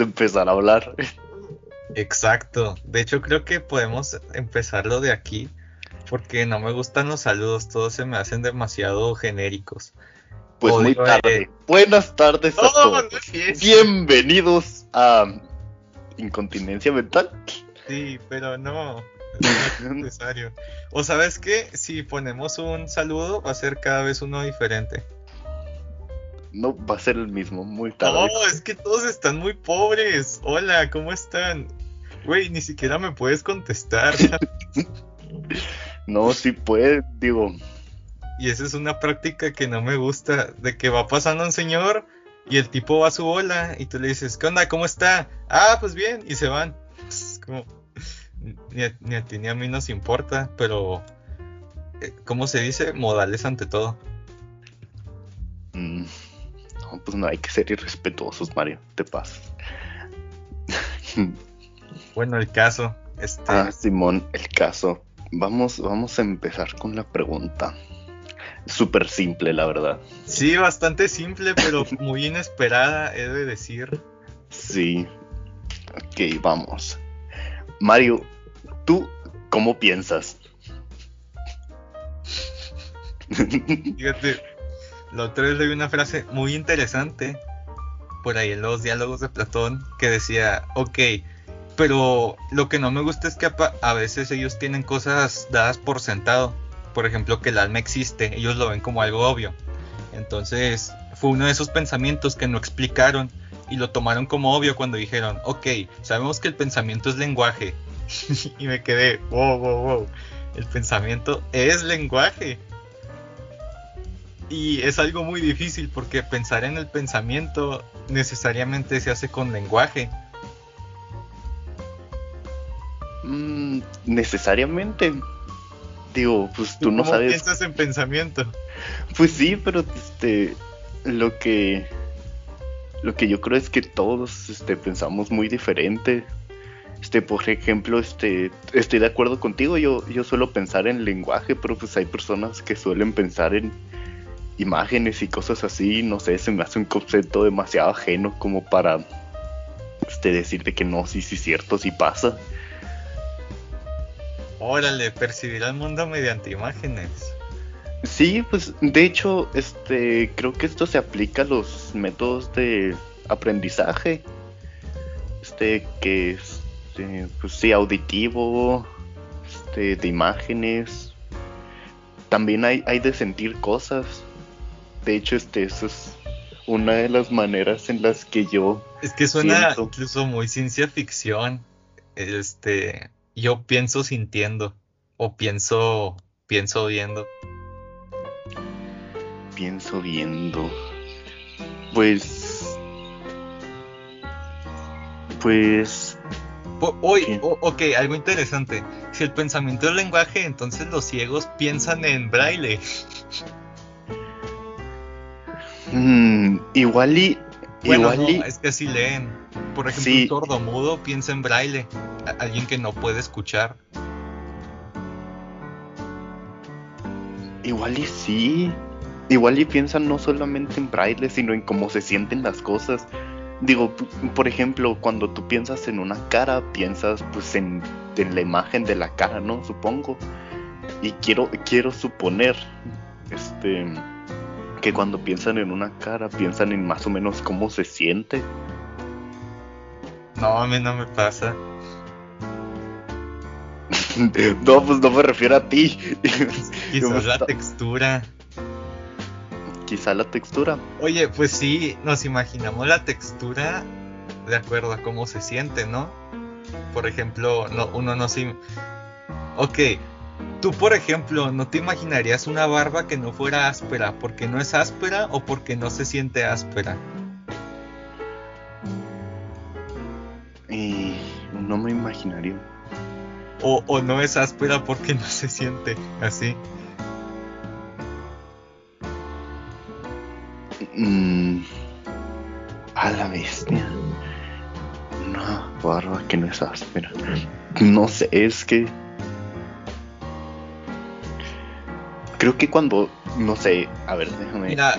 empezar a hablar. Exacto. De hecho, creo que podemos empezarlo de aquí. Porque no me gustan los saludos. Todos se me hacen demasiado genéricos. Pues muy tarde. eh. Buenas tardes a todos. eso. Bienvenidos a Incontinencia Mental. Sí, pero no. No es necesario. O sabes qué, si ponemos un saludo, va a ser cada vez uno diferente. No va a ser el mismo, muy tarde. No, es que todos están muy pobres. Hola, ¿cómo están? Güey, ni siquiera me puedes contestar. No, sí puede, digo. Y esa es una práctica que no me gusta, de que va pasando un señor y el tipo va a su bola y tú le dices, ¿qué onda? ¿Cómo está? Ah, pues bien, y se van. Es como, ni a, ni a ti ni a mí nos importa, pero, eh, ¿cómo se dice? Modales ante todo. mm, no, pues no hay que ser irrespetuosos, Mario. Te pasas. Bueno, el caso, este, Ah, Simón, el caso. Vamos, vamos a empezar con la pregunta. Súper simple, la verdad. sí, bastante simple, pero muy inesperada, he de decir. Sí. Ok, vamos. Mario, ¿tú cómo piensas? Fíjate, la otra vez leí una frase muy interesante por ahí en los diálogos de Platón que decía, ok, pero lo que no me gusta es que a veces ellos tienen cosas dadas por sentado. Por ejemplo, que el alma existe, ellos lo ven como algo obvio. Entonces, fue uno de esos pensamientos que no explicaron y lo tomaron como obvio cuando dijeron, ok, sabemos que el pensamiento es lenguaje. y me quedé, wow, wow, wow, el pensamiento es lenguaje. Y es algo muy difícil porque pensar en el pensamiento necesariamente se hace con lenguaje. Mm, necesariamente. Digo, pues tú no cómo sabes. piensas en pensamiento? Pues sí, pero este lo que lo que yo creo es que todos este pensamos muy diferente. Este, por ejemplo, este estoy de acuerdo contigo, yo yo suelo pensar en lenguaje, pero pues hay personas que suelen pensar en imágenes y cosas así, no sé, se me hace un concepto demasiado ajeno como para este decirte que no, sí sí es cierto, sí pasa. Órale, percibir al mundo mediante imágenes. Sí, pues de hecho, este, creo que esto se aplica a los métodos de aprendizaje. Este, que es, este, pues sí, auditivo, este, de imágenes. También hay, hay de sentir cosas. De hecho, este, eso es una de las maneras en las que yo Es que suena Siento. incluso muy ciencia ficción. Este, yo pienso sintiendo o pienso pienso viendo. pienso viendo. Pues. Pues. O- ok, algo interesante. Si el pensamiento es lenguaje, entonces los ciegos piensan en braille. mm, igual y. Bueno, igual no, y. es que así leen. Por ejemplo, Sí. un sordomudo piensa en braille. Alguien que no puede escuchar. Igual y sí. Igual y piensan no solamente en braille, sino en cómo se sienten las cosas. Digo, por ejemplo, cuando tú piensas en una cara, piensas pues en, en la imagen de la cara, ¿no? Supongo. Y quiero, quiero suponer, este, que cuando piensan en una cara, piensan en más o menos cómo se siente. No, a mí no me pasa. No, pues no me refiero a ti. Quizás la textura. Quizá la textura. Oye, pues sí, nos imaginamos la textura de acuerdo a cómo se siente, ¿no? Por ejemplo, no, uno no se... Ok, tú por ejemplo, ¿no te imaginarías una barba que no fuera áspera porque no es áspera o porque no se siente áspera? Y no me imaginaría. O, o no es áspera porque no se siente así. Mm, a la bestia. Una barba que no es áspera. No sé, es que. Creo que cuando no sé, a ver, déjame. Mira,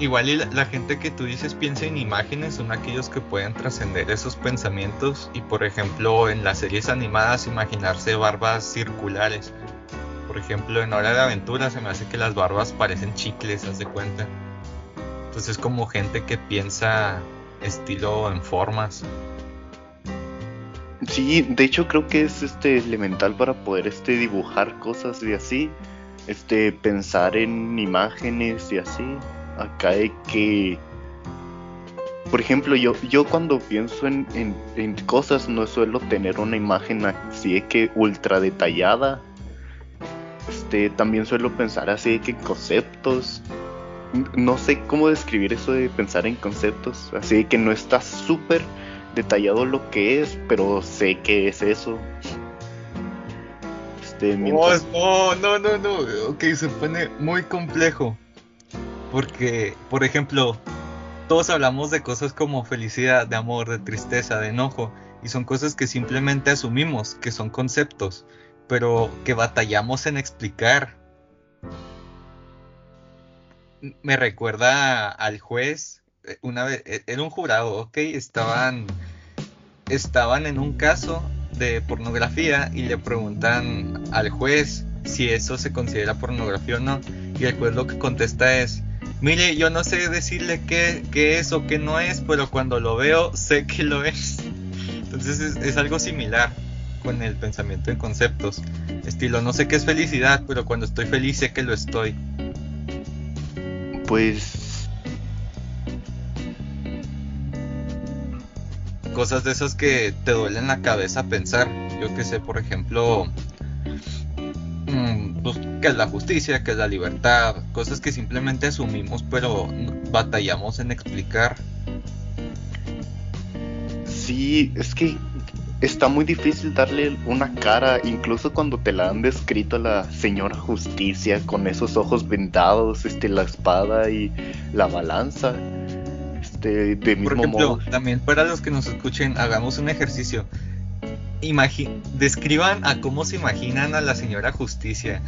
igual la, gente que tú dices piensa en imágenes son aquellos que pueden trascender esos pensamientos y por ejemplo en las series animadas imaginarse barbas circulares. Por ejemplo en Hora de Aventura se me hace que las barbas parecen chicles, haz de cuenta. Entonces es como gente que piensa estilo en formas. Sí, de hecho creo que es este elemental para poder este dibujar cosas de así este, pensar en imágenes y así. Acá hay que... Por ejemplo, yo, yo cuando pienso en, en, cosas no suelo tener una imagen así de que ultra detallada. Este, también suelo pensar así de que en conceptos. No sé cómo describir eso de pensar en conceptos. Así de que no está súper detallado lo que es, pero sé que es eso. Oh, no, no, no, Ok, se pone muy complejo. Porque, por ejemplo, todos hablamos de cosas como felicidad, de amor, de tristeza, de enojo. Y son cosas que simplemente asumimos, que son conceptos, pero que batallamos en explicar. Me recuerda al juez, eh, una vez, eh, era un jurado, ok, estaban, estaban en un caso de pornografía y le preguntan al juez si eso se considera pornografía o no. Y el juez lo que contesta es, mire, yo no sé decirle qué, qué es o qué no es, pero cuando lo veo sé que lo es. Entonces es, algo similar con el pensamiento en conceptos. Estilo, no sé qué es felicidad, pero cuando estoy feliz sé que lo estoy. Pues cosas de esas que te duelen la cabeza pensar. Yo que sé, por ejemplo, mm, pues, que es la justicia, que es la libertad, cosas que simplemente asumimos pero batallamos en explicar. Sí, es que está muy difícil darle una cara, incluso cuando te la han descrito la señora justicia con esos ojos vendados, este, la espada y la balanza de, mismo Por ejemplo, también para los que nos escuchen, hagamos un ejercicio. describan a cómo se imaginan a la señora Justicia.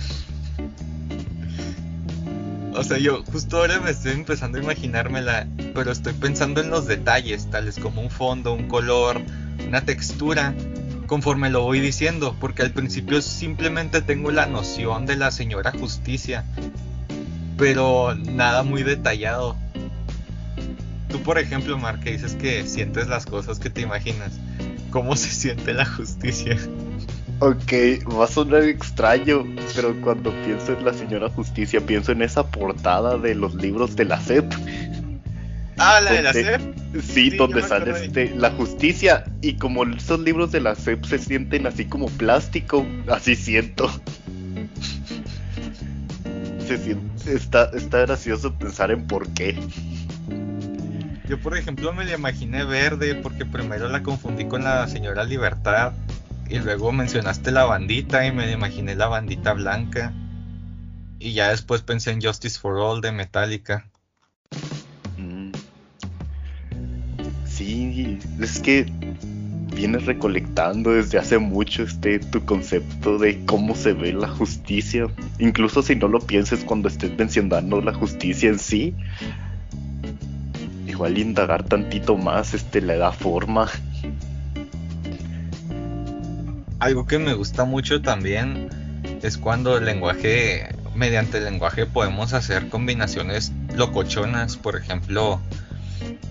O sea, yo justo ahora me estoy empezando a imaginármela, pero estoy pensando en los detalles, tales como un fondo, un color, una textura, conforme lo voy diciendo, porque al principio simplemente tengo la noción de la señora Justicia, pero nada muy detallado. Tú, por ejemplo, Mark, que dices que sientes las cosas que te imaginas. ¿Cómo se siente la justicia? Ok, va a sonar extraño, pero cuando pienso en la señora justicia, pienso en esa portada de los libros de la SEP. Ah, la de la SEP. Sí, donde sale este, la justicia. Y como esos libros de la SEP se sienten así como plástico, así siento. Se siente, está, está gracioso pensar en por qué. Yo, por ejemplo, me la imaginé verde porque primero la confundí con la señora Libertad y luego mencionaste la bandita y me imaginé la bandita blanca. Y ya después pensé en Justice for All de Metallica. Mm. Sí, es que vienes recolectando desde hace mucho este tu concepto de cómo se ve la justicia. Incluso si no lo pienses cuando estés mencionando la justicia en sí, igual indagar tantito más, este, le da forma. Algo que me gusta mucho también es cuando el lenguaje, mediante el lenguaje podemos hacer combinaciones locochonas, por ejemplo,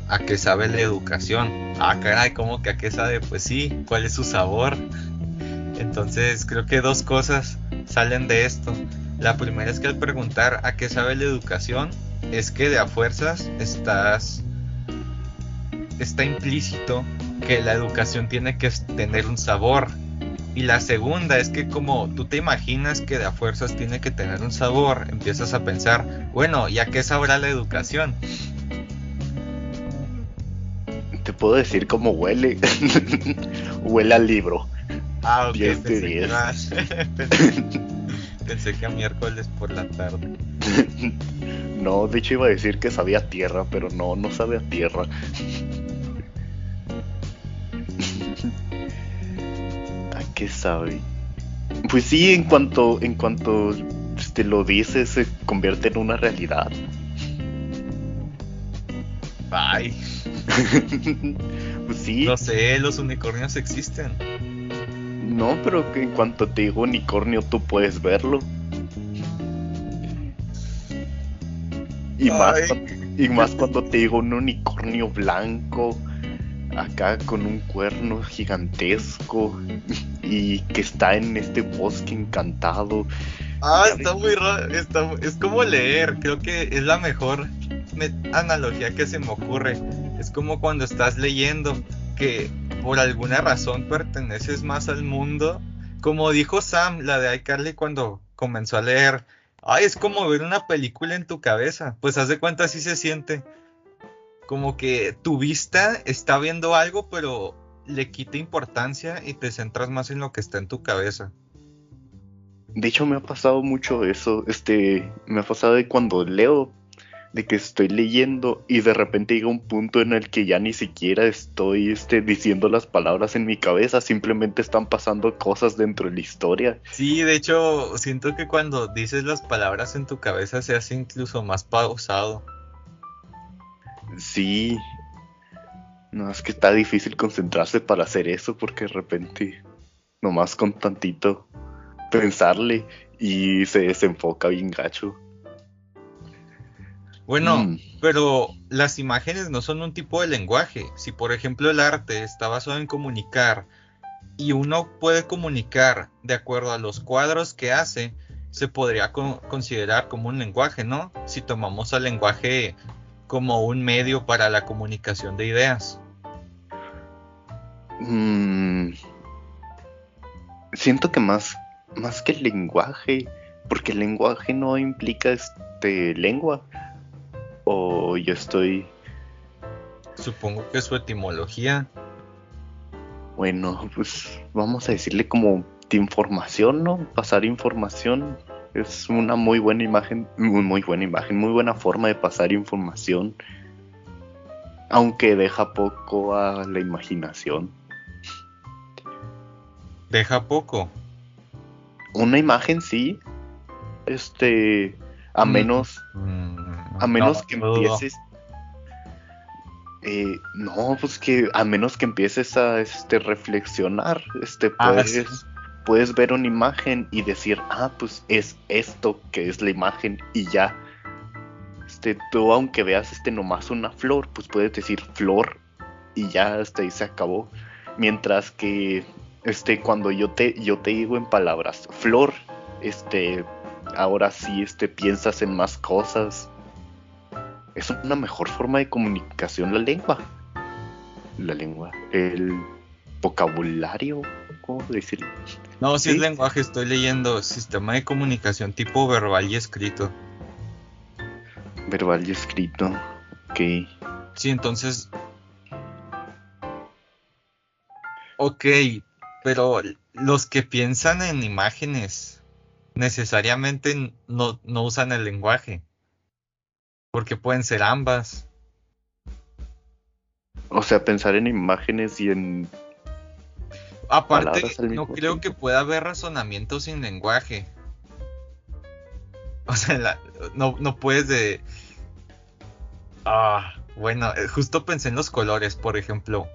¿a qué sabe la educación? Ah, caray, ¿cómo que a qué sabe? Pues sí, ¿cuál es su sabor? Entonces creo que dos cosas salen de esto. La primera es que al preguntar a qué sabe la educación, es que de a fuerzas estás está implícito que la educación tiene que tener un sabor. Y la segunda es que como tú te imaginas que de a fuerzas tiene que tener un sabor, empiezas a pensar, bueno, ¿ya qué sabrá la educación? Te puedo decir cómo huele. huele al libro. Ah, ok. Pensé, que a miércoles por la tarde. no, de hecho iba a decir que sabía a tierra, pero no, no sabe a tierra. Qué sabe? Pues sí, en cuanto, en cuanto este, lo dices se convierte en una realidad. Bye. pues sí. No sé, los unicornios existen. No, pero que en cuanto te digo unicornio tú puedes verlo. Y más, Ay. y más cuando te digo un unicornio blanco, acá con un cuerno gigantesco y que está en este bosque encantado. Ah, está muy raro. Está, es como leer. Creo que es la mejor me- analogía que se me ocurre. Es como cuando estás leyendo que por alguna razón perteneces más al mundo. Como dijo Sam, la de iCarly cuando comenzó a leer. Ay, es como ver una película en tu cabeza. Pues haz de cuenta así se siente. Como que tu vista está viendo algo, pero le quita importancia y te centras más en lo que está en tu cabeza. De hecho me ha pasado mucho eso, este, me ha pasado de cuando leo, de que estoy leyendo y de repente llega un punto en el que ya ni siquiera estoy este, diciendo las palabras en mi cabeza, simplemente están pasando cosas dentro de la historia. Sí, de hecho, siento que cuando dices las palabras en tu cabeza se hace incluso más pausado. Sí. No, es que está difícil concentrarse para hacer eso porque de repente, nomás con tantito pensarle y se desenfoca bien gacho. Bueno, Mm. pero las imágenes no son un tipo de lenguaje. Si por ejemplo el arte está basado en comunicar y uno puede comunicar de acuerdo a los cuadros que hace, se podría co- considerar como un lenguaje, ¿no? Si tomamos al lenguaje como un medio para la comunicación de ideas. Mm, siento que más, más que el lenguaje, porque el lenguaje no implica este lengua. O yo estoy, Supongo que su etimología. bueno, pues vamos a decirle como de información, ¿no? Pasar información es una muy buena imagen, muy, muy buena imagen, muy buena forma de pasar información. Aunque deja poco a la imaginación. Deja poco. Una imagen sí. Este. A Mm. menos. Mm, A menos no, que empieces. Eh, no, pues que a menos que empieces a este reflexionar, este Ah, puedes, sí. Puedes ver una imagen y decir, ah, pues es esto que es la imagen y ya. Este, tú aunque veas este nomás una flor, pues puedes decir flor y ya hasta ahí se acabó. Mientras que este cuando yo te yo te digo en palabras flor, este ahora sí este piensas en más cosas. Es una mejor forma de comunicación la lengua. La lengua, el vocabulario, ¿cómo decirlo? No, si Sí. es lenguaje, estoy leyendo sistema de comunicación tipo verbal y escrito. Verbal y escrito. Ok. Sí, entonces. Ok, pero los que piensan en imágenes necesariamente no, no usan el lenguaje. Porque pueden ser ambas. O sea, pensar en imágenes y en Aparte, no creo que pueda haber razonamiento sin lenguaje. O sea, la- no, no puedes de... Ah, bueno, eh, justo pensé en los colores, por ejemplo.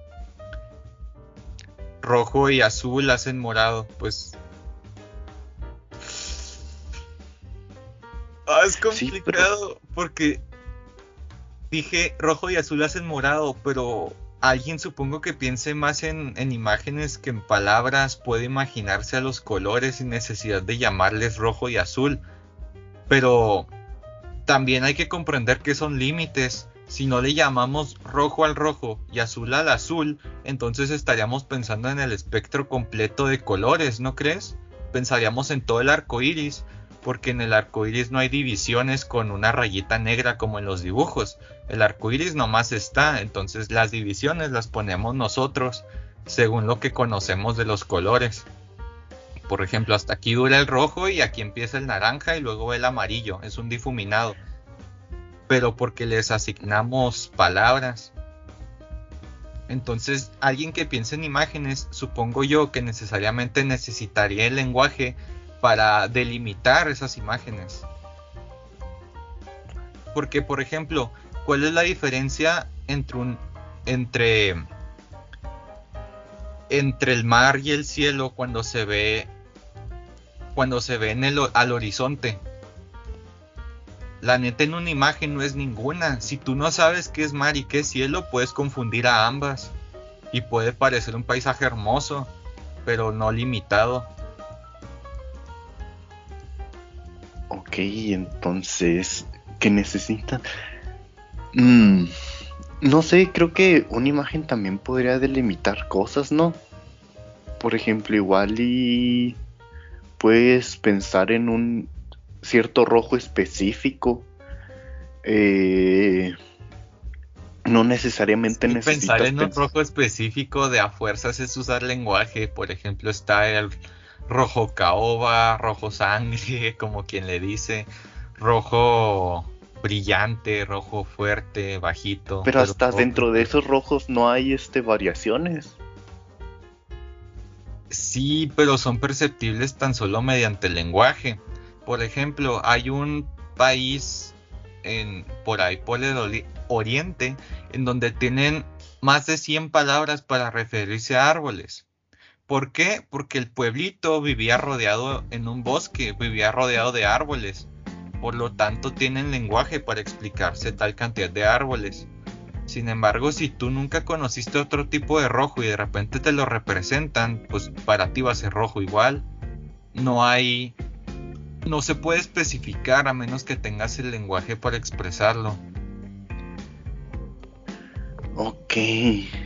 Rojo y azul hacen morado, pues... Ah, es Sí, pero- complicado porque dije rojo y azul hacen morado, pero alguien supongo que piense más en, en imágenes que en palabras, puede imaginarse a los colores sin necesidad de llamarles rojo y azul. Pero también hay que comprender que son límites. Si no le llamamos rojo al rojo y azul al azul, entonces estaríamos pensando en el espectro completo de colores, ¿no crees? Pensaríamos en todo el arco iris, porque en el arco iris no hay divisiones con una rayita negra como en los dibujos. El arco iris nomás está, entonces las divisiones las ponemos nosotros según lo que conocemos de los colores. Por ejemplo, hasta aquí dura el rojo y aquí empieza el naranja y luego el amarillo, es un difuminado. Pero porque les asignamos palabras. Entonces, alguien que piense en imágenes, supongo yo que necesariamente necesitaría el lenguaje para delimitar esas imágenes. Porque, por ejemplo, ¿cuál es la diferencia entre un entre entre el mar y el cielo cuando se ve cuando se ve en el, al horizonte? La neta en una imagen no es ninguna. Si tú no sabes qué es mar y qué es cielo, puedes confundir a ambas. Y puede parecer un paisaje hermoso, pero no limitado. Ok, entonces, ¿qué necesitan? Mm, no sé, creo que una imagen también podría delimitar cosas, ¿no? Por ejemplo, igual y puedes pensar en un cierto rojo específico. Eh, no necesariamente necesitas pensar en un rojo específico de a fuerzas es usar lenguaje. Por ejemplo, está el rojo caoba, rojo sangre, como quien le dice, rojo brillante, rojo fuerte, bajito. Pero hasta dentro de esos rojos no hay este variaciones. Sí, pero son perceptibles tan solo mediante el lenguaje. Por ejemplo, hay un país en, por ahí por el oriente en donde tienen más de 100 palabras para referirse a árboles. ¿Por qué? Porque el pueblito vivía rodeado en un bosque, vivía rodeado de árboles. Por lo tanto, tienen lenguaje para explicarse tal cantidad de árboles. Sin embargo, si tú nunca conociste otro tipo de rojo y de repente te lo representan, pues para ti va a ser rojo igual. No hay no se puede especificar a menos que tengas el lenguaje para expresarlo. Ok.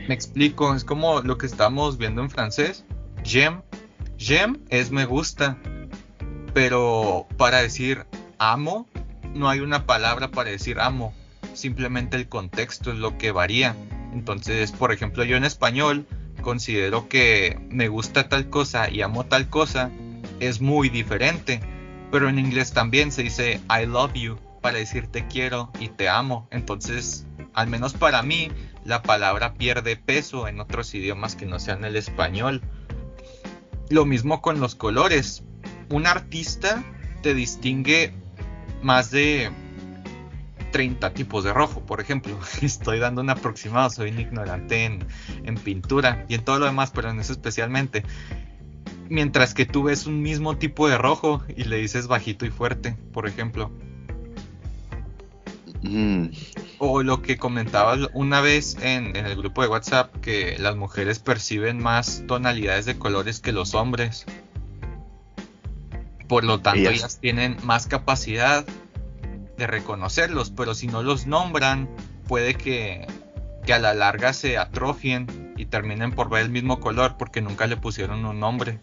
Me explico, es como lo que estamos viendo en francés. J'aime. J'aime es me gusta. Pero para decir amo, no hay una palabra para decir amo. Simplemente el contexto es lo que varía. Entonces, por ejemplo, yo en español considero que me gusta tal cosa y amo tal cosa es muy diferente pero en inglés también se dice I love you para decir te quiero y te amo. Entonces, al menos para mí, la palabra pierde peso en otros idiomas que no sean el español. Lo mismo con los colores. Un artista te distingue más de 30 tipos de rojo, por ejemplo. Estoy dando un aproximado, soy un ignorante en, en pintura y en todo lo demás, pero en eso especialmente mientras que tú ves un mismo tipo de rojo y le dices bajito y fuerte, por ejemplo. Mm. O lo que comentabas una vez en, el grupo de WhatsApp, que las mujeres perciben más tonalidades de colores que los hombres. Por lo tanto, ellas tienen más capacidad de reconocerlos, pero si no los nombran, puede que, que a la larga se atrofien y terminen por ver el mismo color porque nunca le pusieron un nombre.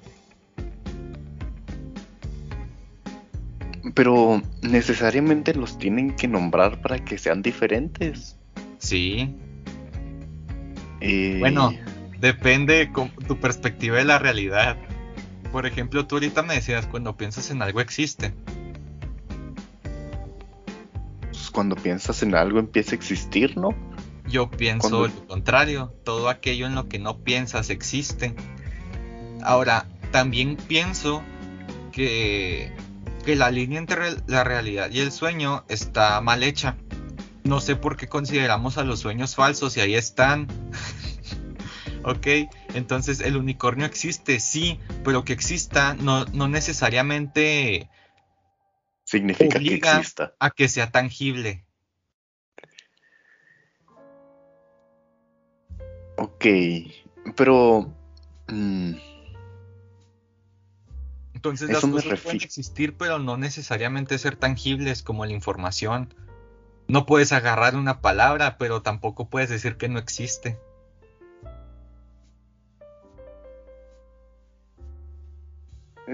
Pero necesariamente los tienen que nombrar para que sean diferentes. Sí. Eh, bueno, depende con tu perspectiva de la realidad. Por ejemplo, tú ahorita me decías, cuando piensas en algo existe. Pues cuando piensas en algo empieza a existir, ¿no? Yo pienso lo contrario, todo aquello en lo que no piensas existe. Ahora, también pienso que que la línea entre la realidad y el sueño está mal hecha. No sé por qué consideramos a los sueños falsos y ahí están. ok, entonces el unicornio existe, sí, pero que exista no, necesariamente significa que exista. a que sea tangible. Ok, pero... Mm, entonces las cosas pueden existir, pero no necesariamente ser tangibles como la información. No puedes agarrar una palabra, pero tampoco puedes decir que no existe.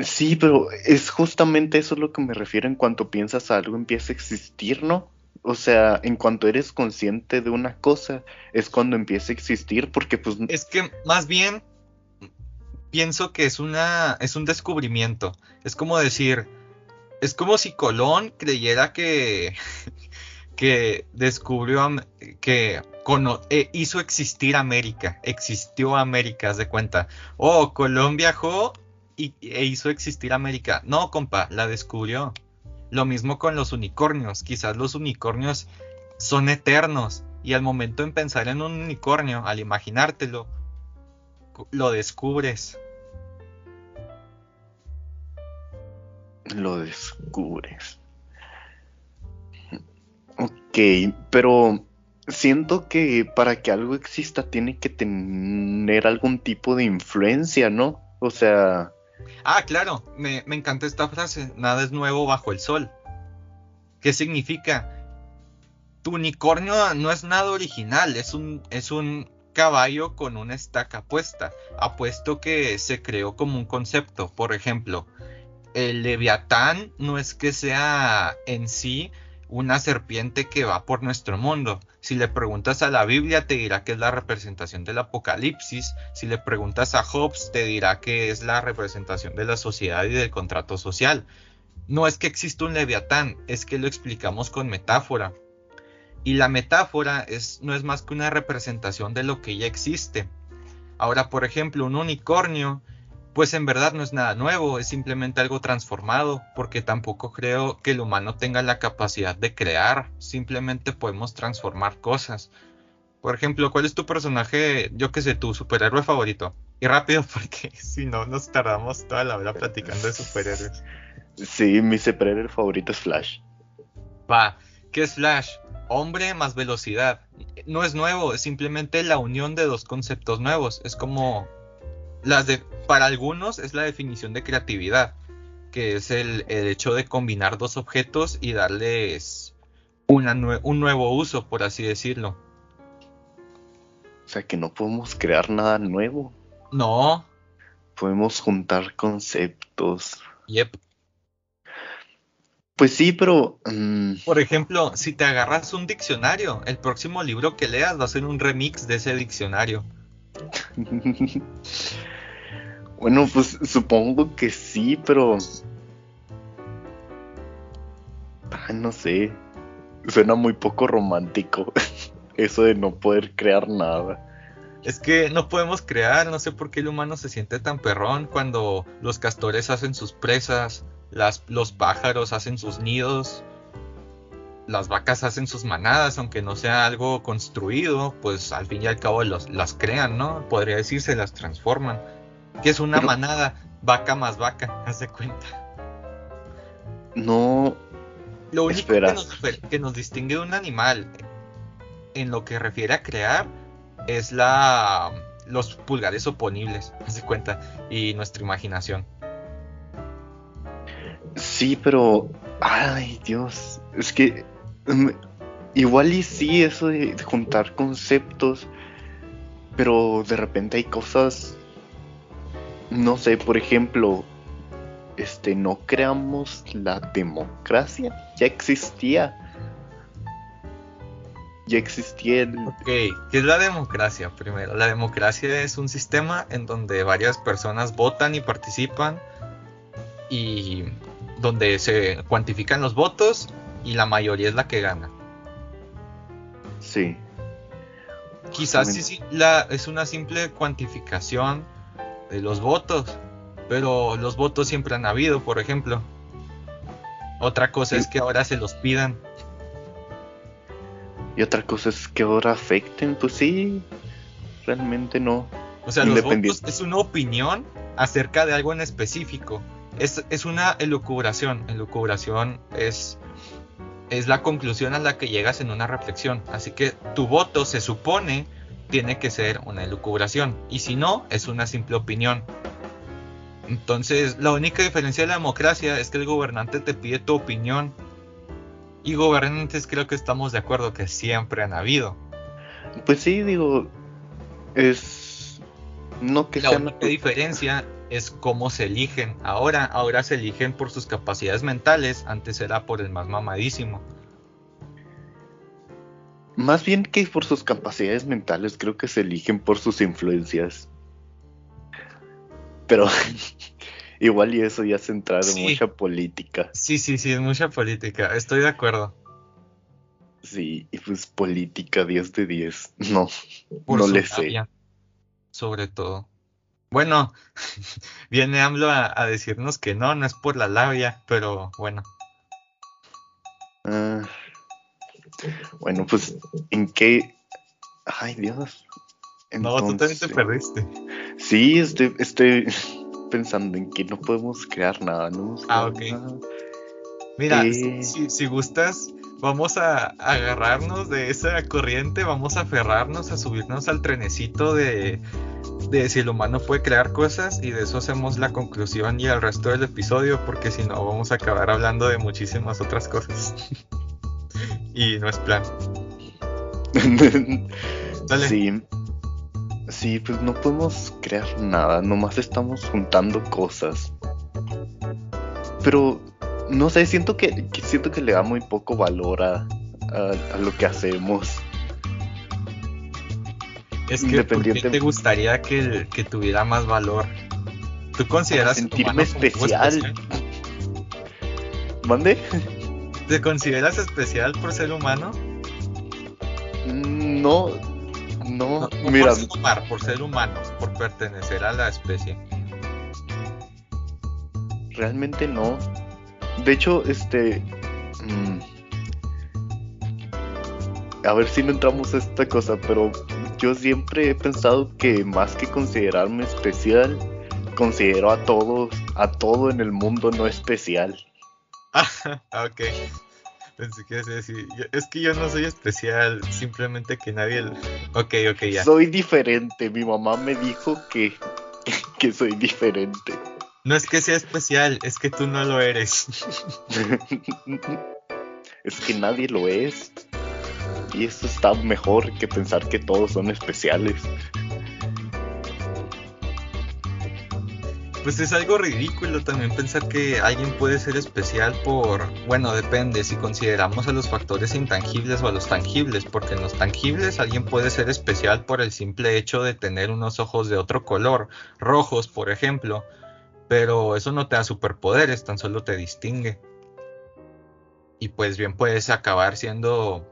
Sí, pero es justamente eso lo que me refiero en cuanto piensas algo empieza a existir, ¿no? O sea, en cuanto eres consciente de una cosa, es cuando empieza a existir, porque pues... Es que más bien pienso que es una es un descubrimiento. Es como decir, es como si Colón creyera que que descubrió que eh, hizo existir América, existió América, haz de cuenta. Oh, Colón viajó y, e hizo existir América. No, compa, la descubrió. Lo mismo con los unicornios. Quizás los unicornios son eternos y al momento en pensar en un unicornio, al imaginártelo, lo descubres. Lo descubres. Ok, pero siento que para que algo exista tiene que tener algún tipo de influencia, ¿no? O sea... Ah, claro, me, me encanta esta frase, nada es nuevo bajo el sol. ¿Qué significa? Tu unicornio no es nada original, es un, es un caballo con una estaca puesta. Apuesto que se creó como un concepto. Por ejemplo, el leviatán no es que sea en sí una serpiente que va por nuestro mundo. Si le preguntas a la Biblia te dirá que es la representación del Apocalipsis. Si le preguntas a Hobbes te dirá que es la representación de la sociedad y del contrato social. No es que exista un leviatán, es que lo explicamos con metáfora. Y la metáfora es, no es más que una representación de lo que ya existe. Ahora, por ejemplo, un unicornio pues en verdad no es nada nuevo, es simplemente algo transformado, porque tampoco creo que el humano tenga la capacidad de crear, simplemente podemos transformar cosas. Por ejemplo, ¿cuál es tu personaje, yo que sé, tu superhéroe favorito? Y rápido, porque si no nos tardamos toda la hora platicando de superhéroes. Sí, mi superhéroe favorito es Flash. Va, ¿qué es Flash? Hombre más velocidad. No es nuevo, es simplemente la unión de dos conceptos nuevos. Es como las de, para algunos es la definición de creatividad, que es el, hecho de combinar dos objetos y darles una un nuevo uso, por así decirlo. O sea que no podemos crear nada nuevo. No. Podemos juntar conceptos. Yep. Pues sí, pero... Mm, por ejemplo, si te agarras un diccionario, el próximo libro que leas va a ser un remix de ese diccionario. Bueno, pues supongo que sí, pero... no sé. Suena muy poco romántico. Eso de no poder crear nada. Es que no podemos crear, no sé por qué el humano se siente tan perrón cuando los castores hacen sus presas, las, los pájaros hacen sus nidos, las vacas hacen sus manadas, aunque no sea algo construido, pues al fin y al cabo las crean, ¿no? Podría decirse, las transforman que es una manada, vaca más vaca, hace cuenta. No. Lo único que nos, distingue de un animal en lo que refiere a crear es la los pulgares oponibles, hace cuenta, y nuestra imaginación. Sí, pero ay, Dios, es que mm, igual y sí eso de juntar conceptos, pero de repente hay cosas no sé, por ejemplo, este, no creamos la democracia, ya existía. Ya existía. Ok, ¿qué es la democracia primero? La democracia es un sistema en donde varias personas votan y participan y donde se cuantifican los votos y la mayoría es la que gana. Sí. Quizás sí, la, es una simple cuantificación de los votos, pero los votos siempre han habido, por ejemplo. Otra cosa es que ahora se los pidan. Y otra cosa es que ahora afecten, pues sí, realmente no. O sea, los votos es una opinión acerca de algo en específico. Es, es una elucubración. Elucubración es, es la conclusión a la que llegas en una reflexión. Así que tu voto se supone tiene que ser una elucubración y si no es una simple opinión. Entonces la única diferencia de la democracia es que el gobernante te pide tu opinión y gobernantes creo que estamos de acuerdo que siempre han habido. Pues sí, digo, es no que la única diferencia es cómo se eligen. Ahora, ahora se eligen por sus capacidades mentales, antes era por el más mamadísimo. Más bien que por sus capacidades mentales, creo que se eligen por sus influencias. Pero igual y eso ya se entra en mucha política. Sí, sí, sí, es mucha política, estoy de acuerdo. Sí, y pues política 10 de 10. No, no le sé. Sobre todo. Bueno, viene AMLO a, decirnos que no, no es por la labia, pero bueno. Ah, bueno, pues, ¿en qué? Ay, Dios. No, tú también te perdiste. Sí, estoy, estoy pensando en que no podemos crear nada, ¿no? Ah, ok. Mira, eh, si, si, gustas, vamos a agarrarnos de esa corriente, vamos a aferrarnos, a subirnos al trenecito de, de si el humano puede crear cosas y de eso hacemos la conclusión y el resto del episodio, porque si no vamos a acabar hablando de muchísimas otras cosas. y no es plan. Dale. Sí. Sí, pues no podemos crear nada, nomás estamos juntando cosas. Pero no sé, siento que, siento que le da muy poco valor a, a, lo que hacemos. Es que ¿por te gustaría que, que, tuviera más valor? ¿Tú consideras sentirme especial? ¿Mande? ¿Te consideras especial por ser humano? Mm, no, no, mira. Por por ser humano, por pertenecer a la especie. Realmente no. De hecho, este. Mm, a ver si no entramos a esta cosa, pero yo siempre he pensado que más que considerarme especial, considero a todos, a todo en el mundo no especial. Ah, ok. Pensé que decir, es que yo no soy especial, simplemente que nadie... Ok, ok, ya. Soy diferente, mi mamá me dijo que, que soy diferente. No es que sea especial, es que tú no lo eres. es que nadie lo es. Y eso está mejor que pensar que todos son especiales. Pues es algo ridículo también pensar que alguien puede ser especial por, bueno, depende si consideramos a los factores intangibles o a los tangibles, porque en los tangibles alguien puede ser especial por el simple hecho de tener unos ojos de otro color, rojos, por ejemplo, pero eso no te da superpoderes, tan solo te distingue. Y pues bien puedes acabar siendo,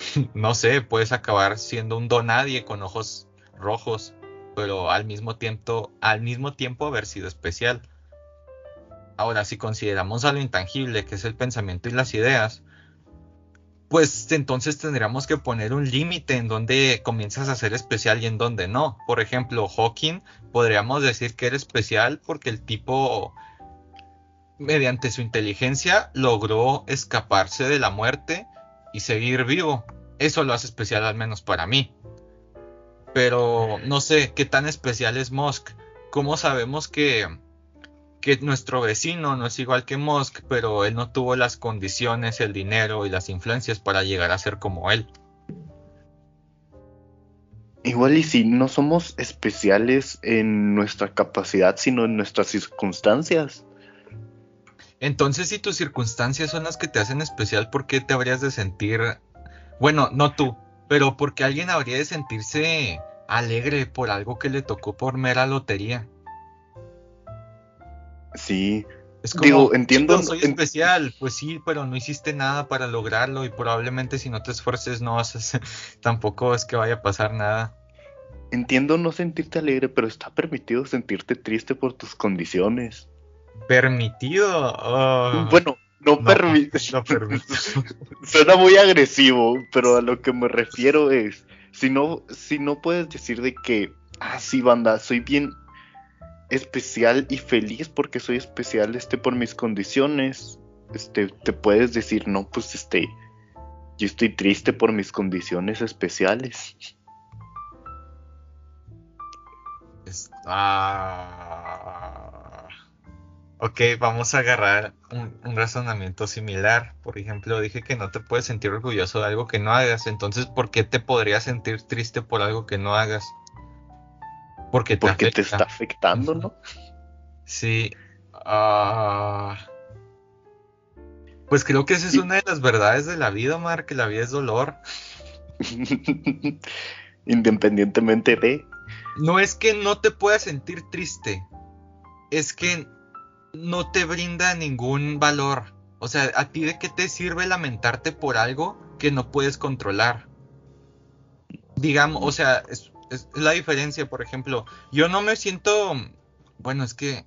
no sé, puedes acabar siendo un donadie con ojos rojos, pero al mismo tiempo, al mismo tiempo haber sido especial. Ahora, si consideramos a lo intangible, que es el pensamiento y las ideas, pues entonces tendríamos que poner un límite en donde comienzas a ser especial y en donde no. Por ejemplo, Hawking podríamos decir que era especial porque el tipo, mediante su inteligencia, logró escaparse de la muerte y seguir vivo. Eso lo hace especial al menos para mí. Pero no sé qué tan especial es Musk. ¿Cómo sabemos que que nuestro vecino no es igual que Musk, pero él no tuvo las condiciones, el dinero y las influencias para llegar a ser como él. Igual y si no somos especiales en nuestra capacidad, sino en nuestras circunstancias. Entonces, si tus circunstancias son las que te hacen especial, ¿por qué te habrías de sentir... Bueno, no tú, pero porque alguien habría de sentirse alegre por algo que le tocó por mera lotería? Sí. Es como, Digo, entiendo. soy especial, pues sí, pero no hiciste nada para lograrlo y probablemente si no te esfuerces no haces, tampoco es que vaya a pasar nada. Entiendo no sentirte alegre, pero está permitido sentirte triste por tus condiciones. ¿Permitido? Oh. Bueno, no, permitido. Suena muy agresivo, pero a lo que me refiero es, si no, si no puedes decir de que, ah, sí, banda, soy bien especial y feliz porque soy especial este por mis condiciones. Este, te puedes decir, no, pues este, yo estoy triste por mis condiciones especiales. Ah, ok, vamos a agarrar un, un, razonamiento similar. Por ejemplo, dije que no te puedes sentir orgulloso de algo que no hagas. Entonces, ¿por qué te podrías sentir triste por algo que no hagas? Porque te, te está afectando, ¿no? Sí. Ah, pues creo que esa es una de las verdades de la vida, Mar, que la vida es dolor. Independientemente de. No es que no te puedas sentir triste, es que no te brinda ningún valor. O sea, ¿a ti de qué te sirve lamentarte por algo que no puedes controlar? Digamos, o sea, es la diferencia, por ejemplo, yo no me siento, bueno, es que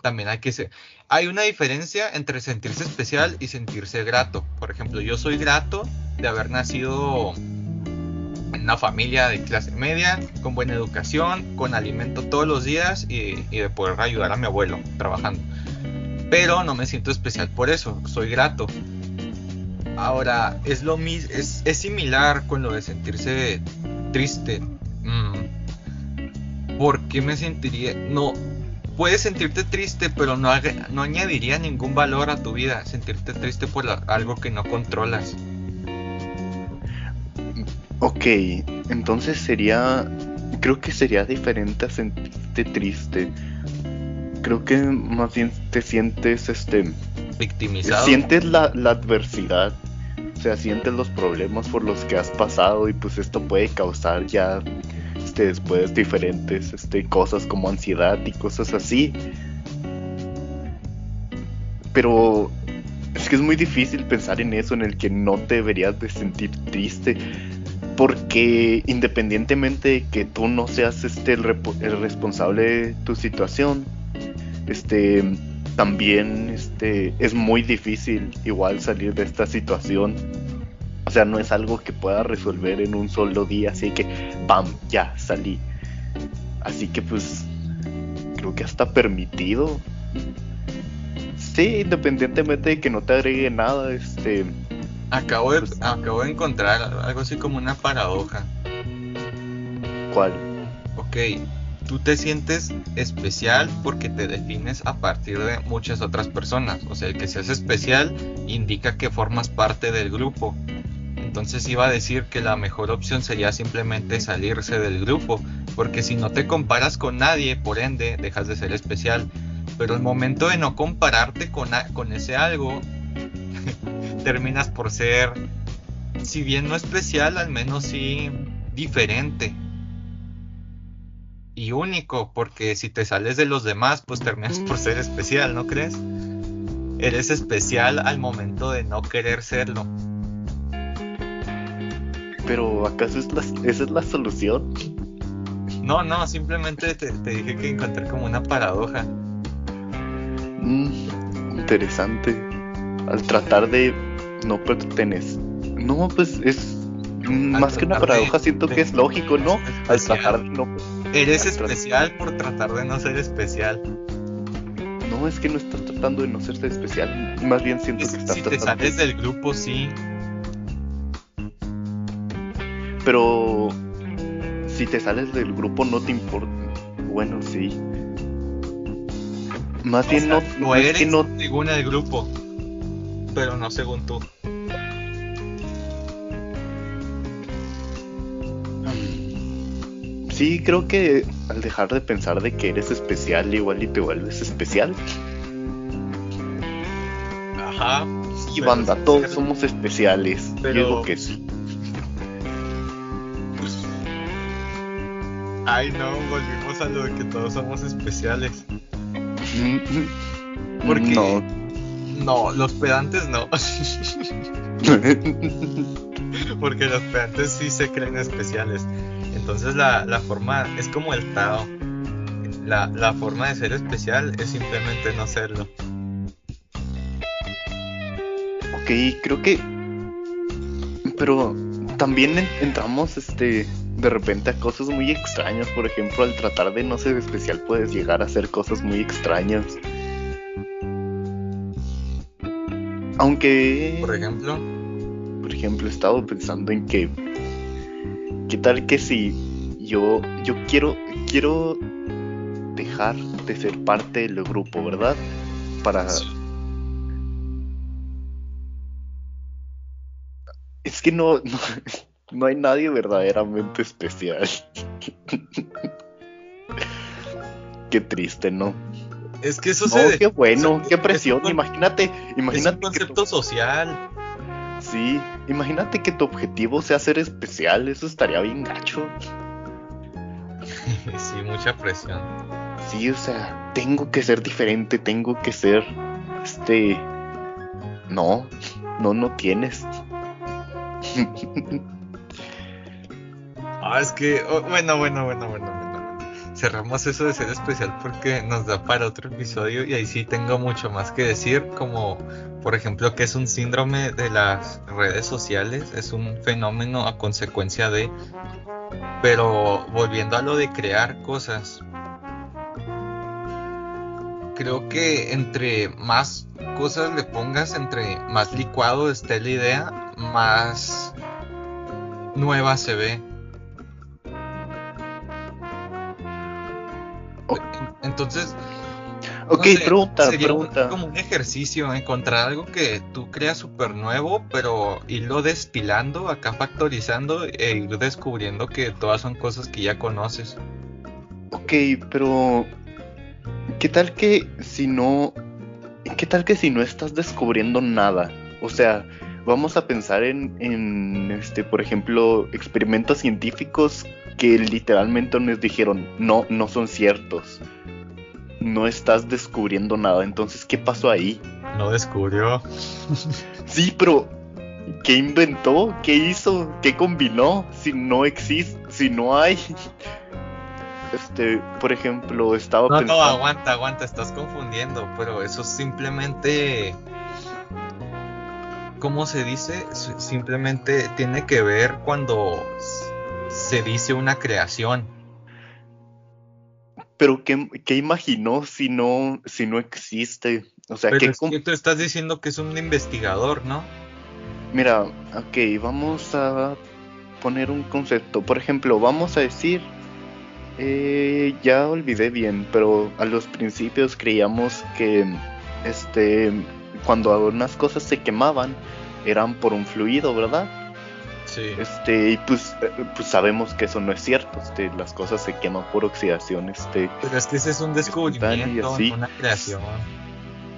también hay que ser, hay una diferencia entre sentirse especial y sentirse grato. Por ejemplo, yo soy grato de haber nacido en una familia de clase media, con buena educación, con alimento todos los días y, de poder ayudar a mi abuelo trabajando. Pero no me siento especial por eso, soy grato. Ahora, es lo mismo, es, similar con lo de sentirse triste. Mm. ¿Por qué me sentiría? No, puedes sentirte triste, pero no, no añadiría ningún valor a tu vida. Sentirte triste por algo que no controlas. Ok, entonces sería. Creo que sería diferente a sentirte triste. Creo que más bien te sientes este. Victimizado. Sientes la, la adversidad. O sea, sientes los problemas por los que has pasado y pues esto puede causar ya este, después diferentes este, cosas como ansiedad y cosas así. Pero es que es muy difícil pensar en eso, en el que no te deberías de sentir triste porque independientemente de que tú no seas este el, responsable de tu situación, este también este es muy difícil igual salir de esta situación. O sea, no es algo que pueda resolver en un solo día, así que pam, ya salí. Así que pues creo que hasta permitido. Sí, independientemente de que no te agregue nada, este Acabo de, acabo de encontrar algo así como una paradoja. ¿Cuál? Ok, tú te sientes especial porque te defines a partir de muchas otras personas. O sea, el que seas especial indica que formas parte del grupo. Entonces iba a decir que la mejor opción sería simplemente salirse del grupo. Porque si no te comparas con nadie, por ende, dejas de ser especial. Pero el momento de no compararte con, con ese algo terminas por ser, si bien no especial, al menos sí diferente y único, porque si te sales de los demás, pues terminas por ser especial, ¿no crees? Eres especial al momento de no querer serlo. Pero ¿acaso es esa es la solución? No, no, simplemente te, dije que encontré como una paradoja. Mm, interesante. Al tratar de no perteneces. No, pues es más que una paradoja, siento que es lógico, ¿no? Al tratar de no. Eres especial por tratar de no ser especial. No, es que no estás tratando de no ser especial. Más bien siento que estás si tratando. Si te sales del grupo, sí. Pero. Si te sales del grupo, no te importa. Bueno, sí. Más bien no. No eres que no... según el grupo pero no según tú. Sí, creo que al dejar de pensar de que eres especial, igual y te vuelves especial. Ajá. Y banda, todos somos especiales. Pero... Yo digo que sí. Ay, no, volvimos a lo de que todos somos especiales. Porque no. No, los pedantes no. Porque los pedantes sí se creen especiales. Entonces la, forma es como el Tao. La, la forma de ser especial es simplemente no serlo. Ok, creo que... Pero también entramos este de repente a cosas muy extrañas. Por ejemplo, al tratar de no ser especial puedes llegar a hacer cosas muy extrañas. Aunque. Por ejemplo. Por ejemplo, he estado pensando en que. ¿Qué tal que si yo. Yo quiero. Quiero dejar de ser parte del grupo, ¿verdad? Para. Es que no, no, no hay nadie verdaderamente especial. Qué triste, ¿no? Es que eso no, qué bueno, qué presión. imagínate, imagínate. Es un concepto social. Sí, imagínate que tu objetivo sea ser especial, eso estaría bien gacho. sí, mucha presión. Sí, o sea, tengo que ser diferente, tengo que ser este no, no no tienes. No, es que, oh, bueno, bueno, bueno, bueno. Cerramos eso de ser especial porque nos da para otro episodio y ahí sí tengo mucho más que decir, como por ejemplo que es un síndrome de las redes sociales, es un fenómeno a consecuencia de... Pero volviendo a lo de crear cosas, creo que entre más cosas le pongas, entre más licuado esté la idea, más nueva se ve. Entonces, ok, pregunta, pregunta. como un ejercicio, encontrar algo que tú creas súper nuevo, pero irlo destilando, acá factorizando e ir descubriendo que todas son cosas que ya conoces. Ok, pero ¿qué tal que si no, qué tal que si no estás descubriendo nada? O sea, vamos a pensar en, en este, por ejemplo, experimentos científicos que literalmente nos dijeron, no, no son ciertos. No estás descubriendo nada. Entonces, ¿qué pasó ahí? No descubrió. sí, pero ¿qué inventó? ¿Qué hizo? ¿Qué combinó? Si no existe, si no hay. Este, por ejemplo, estaba no, pensando. No, aguanta, aguanta, estás confundiendo, pero eso simplemente. ¿Cómo se dice? Simplemente tiene que ver cuando se dice una creación. Pero ¿qué, qué imaginó si no, si no existe? O sea, Pero ¿qué tú estás diciendo que es un investigador, ¿no? Mira, ok, vamos a poner un concepto. Por ejemplo, vamos a decir, eh, ya olvidé bien, pero a los principios creíamos que, este, cuando algunas cosas se quemaban, eran por un fluido, ¿verdad? Este, y pues, eh, pues sabemos que eso no es cierto, este, las cosas se queman por oxidación, este. Pero es que ese es un descubrimiento, una creación.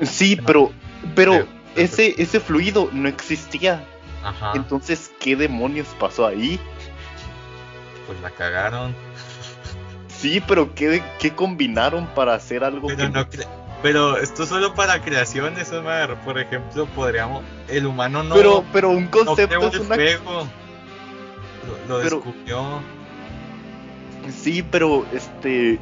Sí, pero, pero ese, ese fluido no existía. Ajá. Entonces, ¿qué demonios pasó ahí? Pues la cagaron. Sí, pero ¿qué, qué combinaron para hacer algo pero no pero esto solo para creaciones, Omar. Por ejemplo, podríamos. El humano no. Pero, pero un concepto es una. Lo, descubrió. Sí, pero este.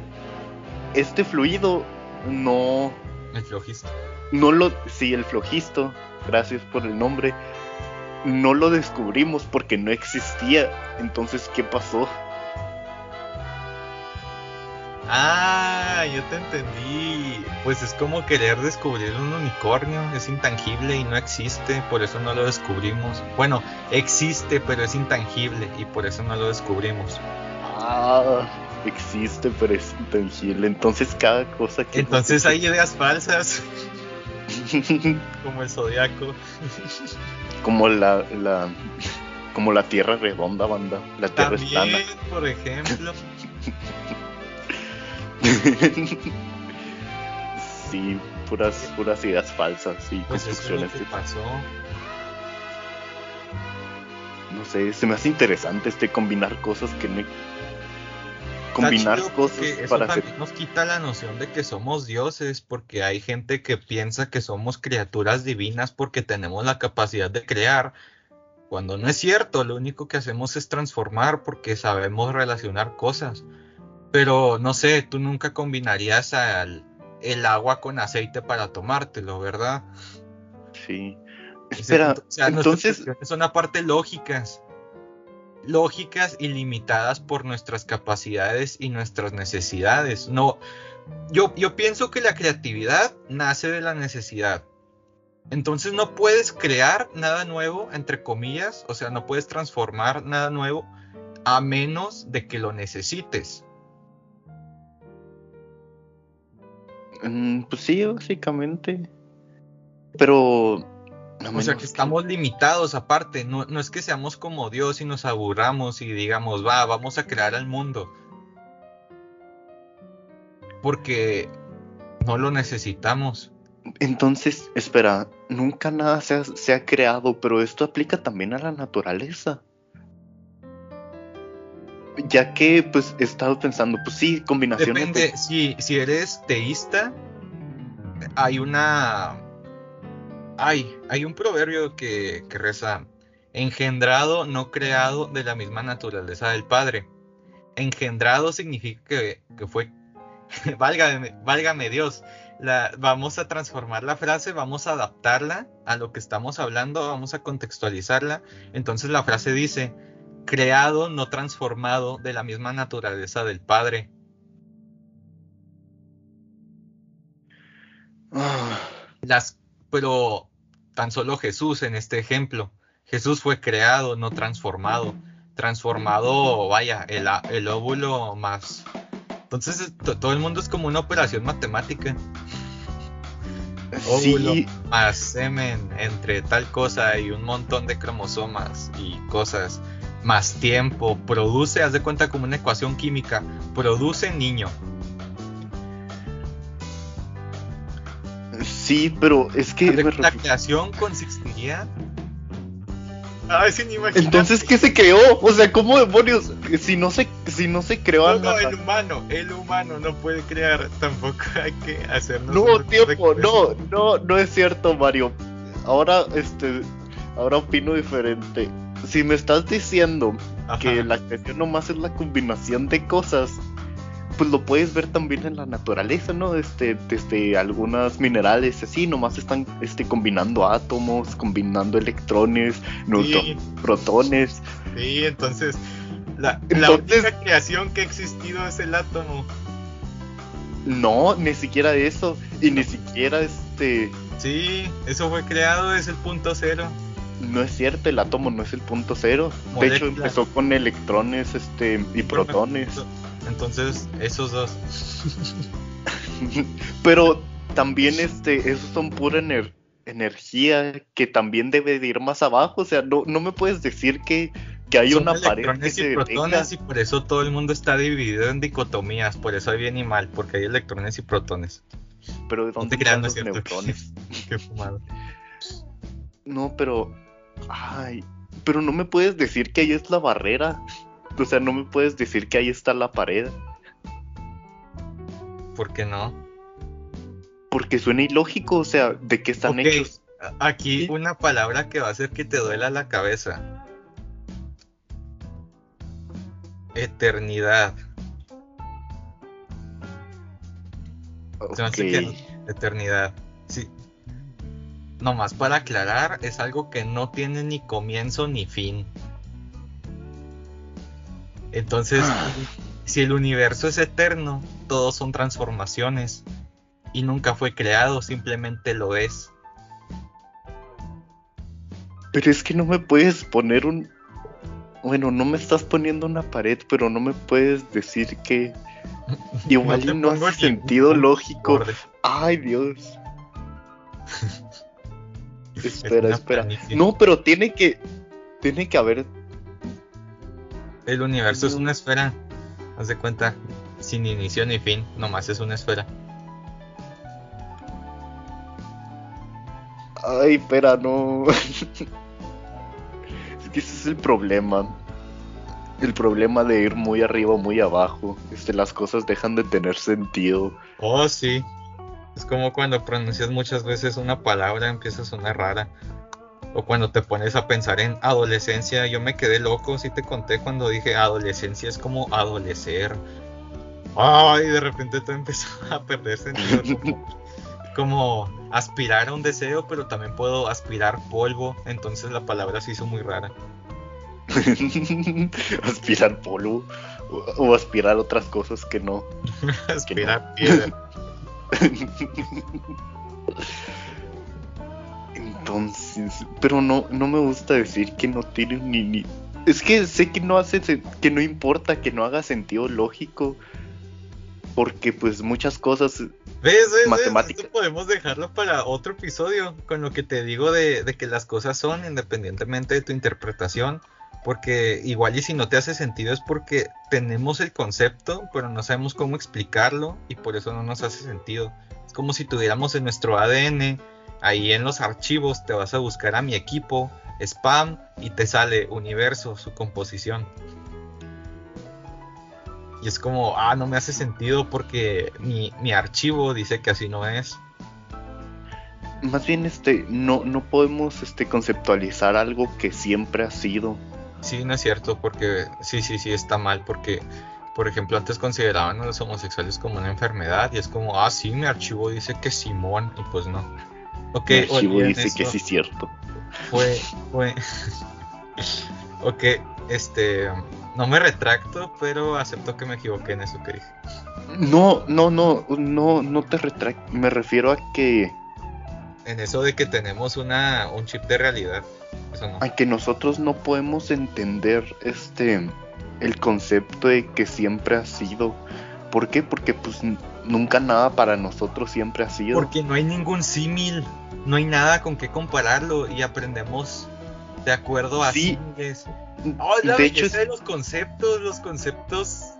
Este fluido no. El flojisto. No lo. Sí, el flojisto. Gracias por el nombre. No lo descubrimos porque no existía. Entonces, ¿qué pasó? Ah, yo te entendí. Pues es como querer descubrir un unicornio. Es intangible y no existe, por eso no lo descubrimos. Bueno, existe, pero es intangible y por eso no lo descubrimos. Ah, existe, pero es intangible. Entonces cada cosa que... Entonces hay ideas falsas. como el zodiaco. como la, la... Como la tierra redonda, banda. La tierra También, por ejemplo. sí, puras, puras ideas falsas y pues construcciones. que pasó. No sé, se me hace interesante este combinar cosas que no. Combinar cosas para hacer... nos quita la noción de que somos dioses, porque hay gente que piensa que somos criaturas divinas porque tenemos la capacidad de crear, cuando no es cierto, lo único que hacemos es transformar porque sabemos relacionar cosas. Pero no sé, tú nunca combinarías el agua con aceite para tomártelo, ¿verdad? Sí. Espera, entonces son aparte lógicas. Lógicas y limitadas por nuestras capacidades y nuestras necesidades. No, yo, yo pienso que la creatividad nace de la necesidad. Entonces no puedes crear nada nuevo, entre comillas, o sea, no puedes transformar nada nuevo a menos de que lo necesites. Mm, pues sí, básicamente. Pero. o sea que estamos limitados aparte. No, no es que seamos como Dios y nos aburramos y digamos, va, vamos a crear el mundo. Porque no lo necesitamos. Entonces, espera, nunca nada se se ha creado, pero esto aplica también a la naturaleza ya que pues he estado pensando, pues sí, combinación Depende, si, si eres teísta, hay una... Hay, hay un proverbio que, que reza, engendrado, no creado de la misma naturaleza del Padre. engendrado significa que, que fue, válgame, válgame Dios, la, vamos a transformar la frase, vamos a adaptarla a lo que estamos hablando, vamos a contextualizarla. Entonces la frase dice, creado, no transformado, de la misma naturaleza del Padre. Ah, Las, pero tan solo Jesús en este ejemplo. Jesús fue creado, no transformado. Transformado, vaya, el, el óvulo más. Entonces es- to- todo el mundo es como una operación matemática. Óvulo sí, más semen entre tal cosa y un montón de cromosomas y cosas. Más tiempo, produce, haz de cuenta como una ecuación química, produce niño. sí, pero es que La refiero- creación consistiría. Ay, sin imaginar. Entonces, ¿qué se creó? O sea, ¿cómo demonios? Si no se, si no se creó No, no, el humano, el humano no puede crear, tampoco hay que hacernos. No, tiempo, no, no, no es cierto, Mario. Ahora, este, ahora opino diferente. Si me estás diciendo Ajá. que la creación nomás es la combinación de cosas, pues lo puedes ver también en la naturaleza, ¿no? Este, desde algunas minerales así, nomás están este, combinando átomos, combinando electrones, Sí, protones. sí, entonces. La, la Entonces- única creación que ha existido es el átomo. No, ni siquiera eso. Y ni siquiera este. Sí, eso fue creado, es el punto cero. No es cierto, el átomo no es el punto cero. De hecho, empezó con electrones este, y protones. Entonces, esos dos. Pero también este, esos son pura ener- energía que también debe de ir más abajo. O sea, no, no me puedes decir que, que hay Son una pared que electrones se y protones y por eso todo el mundo está dividido en dicotomías, por eso hay bien y mal, porque hay electrones y protones. Pero ¿de dónde te no los es cierto. neutrones? Qué fumado. No, pero. Ay. Pero no me puedes decir que ahí es la barrera. O sea, no me puedes decir que ahí está la pared. ¿Por qué no? Porque suena ilógico. O sea, ¿de qué están Ok, hechos? Aquí una palabra que va a hacer que te duela la cabeza. Eternidad. Se me hace Ok. que- Eternidad. Sí. Nomás para aclarar, es algo que no tiene ni comienzo ni fin. Entonces, Ah. si el universo es eterno, todos son transformaciones. Y nunca fue creado, simplemente lo es. Pero es que no me puedes poner un. Bueno, no me estás poniendo una pared, pero no me puedes decir que. Igual no pongo hace sentido lógico. Ay, Dios. Es Espera, una espera. planicie. No, pero tiene que. Tiene que haber. El universo es una esfera. Haz de cuenta, sin inicio ni fin, nomás es una esfera. Ay, espera, no. es que ese es el problema. El problema de ir muy arriba o muy abajo. Este, las cosas dejan de tener sentido. Oh, sí. Es como cuando pronuncias muchas veces una palabra, empieza a sonar rara. O cuando te pones a pensar en adolescencia, yo me quedé loco, sí te conté cuando dije adolescencia es como adolecer. Ay, de repente todo empezó a perder sentido. Como, como aspirar a un deseo, pero también puedo aspirar polvo. Entonces la palabra se hizo muy rara. aspirar polvo. O, o aspirar otras cosas que no. aspirar piedra. Entonces, pero no, no me gusta decir que no tiene ni, ni. Es que sé que no hace, que no importa que no haga sentido lógico, porque pues muchas cosas. ¿Ves? ¿Ves? ¿Ves? Matemática. Esto podemos dejarlo para otro episodio con lo que te digo de, de que las cosas son independientemente de tu interpretación. Porque igual y si no te hace sentido es porque tenemos el concepto, pero no sabemos cómo explicarlo y por eso no nos hace sentido. Es como si tuviéramos en nuestro ADN, ahí en los archivos te vas a buscar a mi equipo, spam, y te sale universo, su composición. Y es como, ah, no me hace sentido porque mi, mi archivo dice que así no es. Más bien, este, no, no podemos este, conceptualizar algo que siempre ha sido. Sí, no es cierto, porque sí, sí, sí, está mal, porque por ejemplo, antes consideraban a los homosexuales como una enfermedad y es como, ah, sí, mi archivo dice que Simón y pues no. Ok, mi archivo dice que sí es cierto. Fue, fue. ok, este, no me retracto, pero acepto que me equivoqué en eso que dije. No, no, no, no, no te retracto. Me refiero a que. En eso de que tenemos una, un chip de realidad. Eso no. A que nosotros no podemos entender este el concepto de que siempre ha sido. ¿Por qué? Porque pues nunca nada para nosotros siempre ha sido. Porque no hay ningún símil, no hay nada con qué compararlo y aprendemos de acuerdo a sí. Oh, de hecho, de los conceptos, los conceptos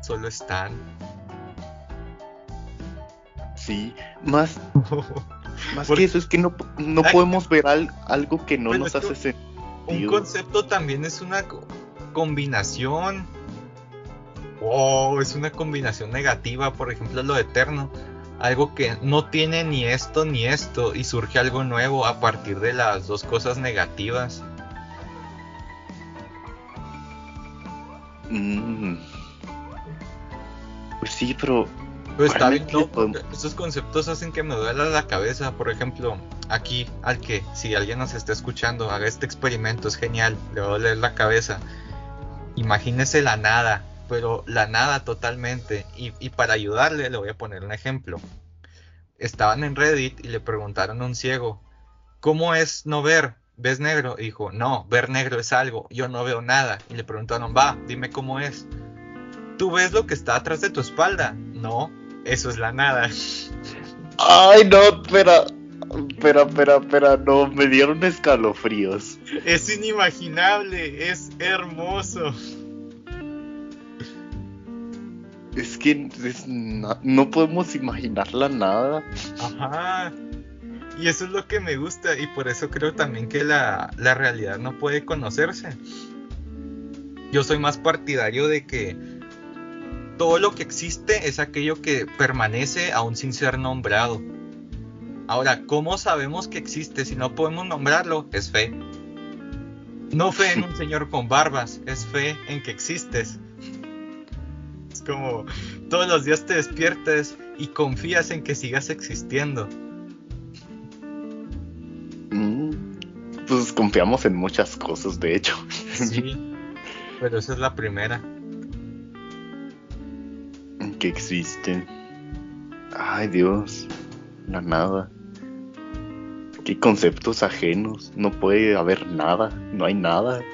solo están. Sí, más, más que eso es que no, no podemos ver algo que no nos hace sentido. Un concepto también es una combinación. Oh, es una combinación negativa, por ejemplo, lo eterno. Algo que no tiene ni esto ni esto y surge algo nuevo a partir de las dos cosas negativas. Mm. Pues sí, pero. Está bien, Estos conceptos hacen que me duela la cabeza. Por ejemplo, aquí, al que, si alguien nos está escuchando, haga este experimento, es genial, le va a doler la cabeza. Imagínese la nada, pero la nada totalmente. Y, y para ayudarle, le voy a poner un ejemplo. Estaban en Reddit y le preguntaron a un ciego: ¿Cómo es no ver? ¿ves negro? Y dijo, no, ver negro es algo, yo no veo nada. Y le preguntaron, va, dime cómo es. ¿Tú ves lo que está atrás de tu espalda? No, eso es la nada. Ay, no, espera. Espera, espera, espera, no, me dieron escalofríos. Es inimaginable, es hermoso. Es que no podemos imaginarla nada. Ajá. Y eso es lo que me gusta y por eso creo también que la, la realidad no puede conocerse. Yo soy más partidario de que todo lo que existe es aquello que permanece aún sin ser nombrado. Ahora, ¿cómo sabemos que existe si no podemos nombrarlo? Es fe. No fe en un señor con barbas, es fe en que existes. Es como todos los días te despiertes y confías en que sigas existiendo. Pues confiamos en muchas cosas, de hecho. Sí, pero esa es la primera. Que existe. Ay Dios, la nada. Qué conceptos ajenos. No puede haber nada. No hay nada.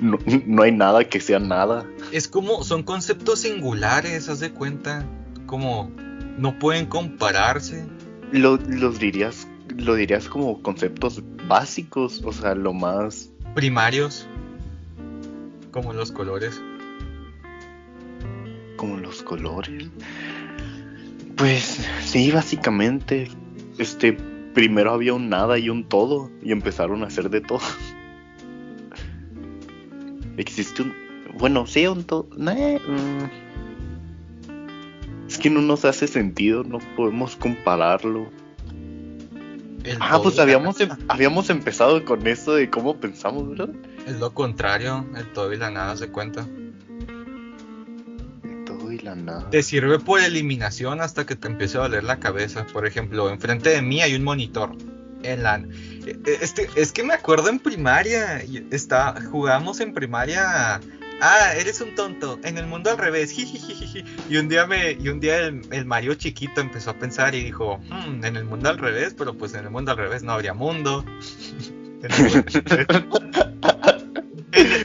No, no, hay nada que sea nada. Es como, son conceptos singulares, haz de cuenta. Como no pueden compararse. Lo, los dirías lo dirías como conceptos básicos, o sea, lo más... Primarios, como los colores. Como los colores. Pues sí, básicamente, este, primero había un nada y un todo, y empezaron a hacer de todo. Existe un... Bueno, sí, un todo... Mm. Es que no nos hace sentido, no podemos compararlo ah, pues habíamos, em, habíamos empezado con eso de cómo pensamos, ¿verdad? Es lo contrario, el todo y la nada se cuenta. El. Te sirve por eliminación hasta que te empiece a doler la cabeza. Por ejemplo, enfrente de mí hay un monitor. En la, e, e, este, es que me acuerdo en primaria, está, jugamos en primaria ah, eres un tonto, en el mundo al revés, Y un día me, y un día el, Mario chiquito empezó a pensar y dijo, hmm, en el mundo al revés, pero pues en el mundo al revés no habría mundo.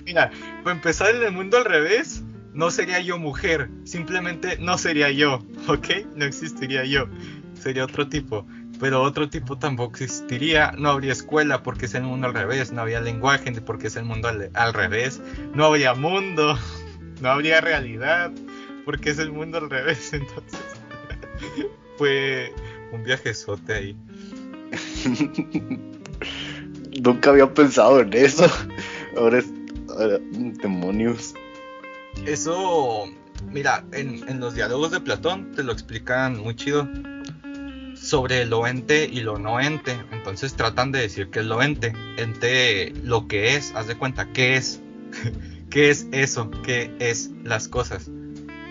Mira, para empezar en el mundo al revés, no sería yo mujer, simplemente no sería yo, ¿ok? No existiría yo, sería otro tipo pero otro tipo tampoco existiría, no habría escuela porque es el mundo al revés, no habría lenguaje porque es el mundo al, revés, no habría mundo, no habría realidad porque es el mundo al revés, entonces fue un viajezote ahí. Nunca había pensado en eso. Ahora es demonios. Eso, mira, en, en los diálogos de Platón te lo explican muy chido sobre lo ente y lo no ente. Entonces tratan de decir que es lo ente. Ente lo que es, haz de cuenta, ¿qué es? ¿qué es eso? ¿Qué es las cosas?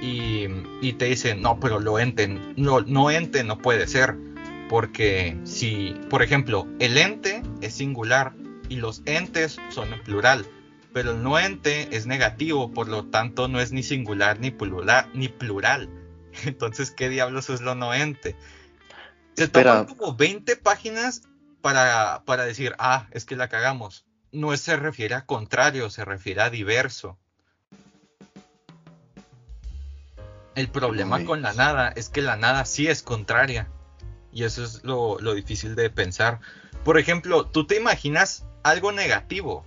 Y, y te dicen, no, pero lo ente, no, no ente no puede ser. Porque si, por ejemplo, el ente es singular y los entes son en plural, pero el no ente es negativo, por lo tanto no es ni singular ni plural. Ni plural. Entonces, ¿qué diablos es lo no ente? Se Espera. toman como 20 páginas para, para decir, ah, es que la cagamos. No se refiere a contrario, se refiere a diverso. El problema Uy. con la nada es que la nada sí es contraria. Y eso es lo, lo difícil de pensar. Por ejemplo, tú te imaginas algo negativo.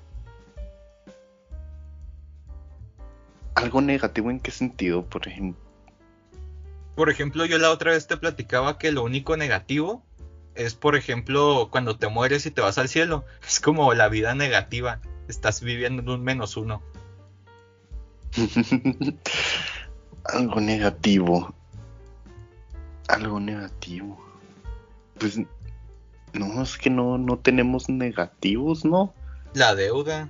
¿Algo negativo en qué sentido, por ejemplo? Por ejemplo, yo la otra vez te platicaba que lo único negativo es, por ejemplo, cuando te mueres y te vas al cielo. Es como la vida negativa. Estás viviendo en un menos uno. Algo negativo. Algo negativo. Pues no, es que no, no tenemos negativos, ¿no? La deuda.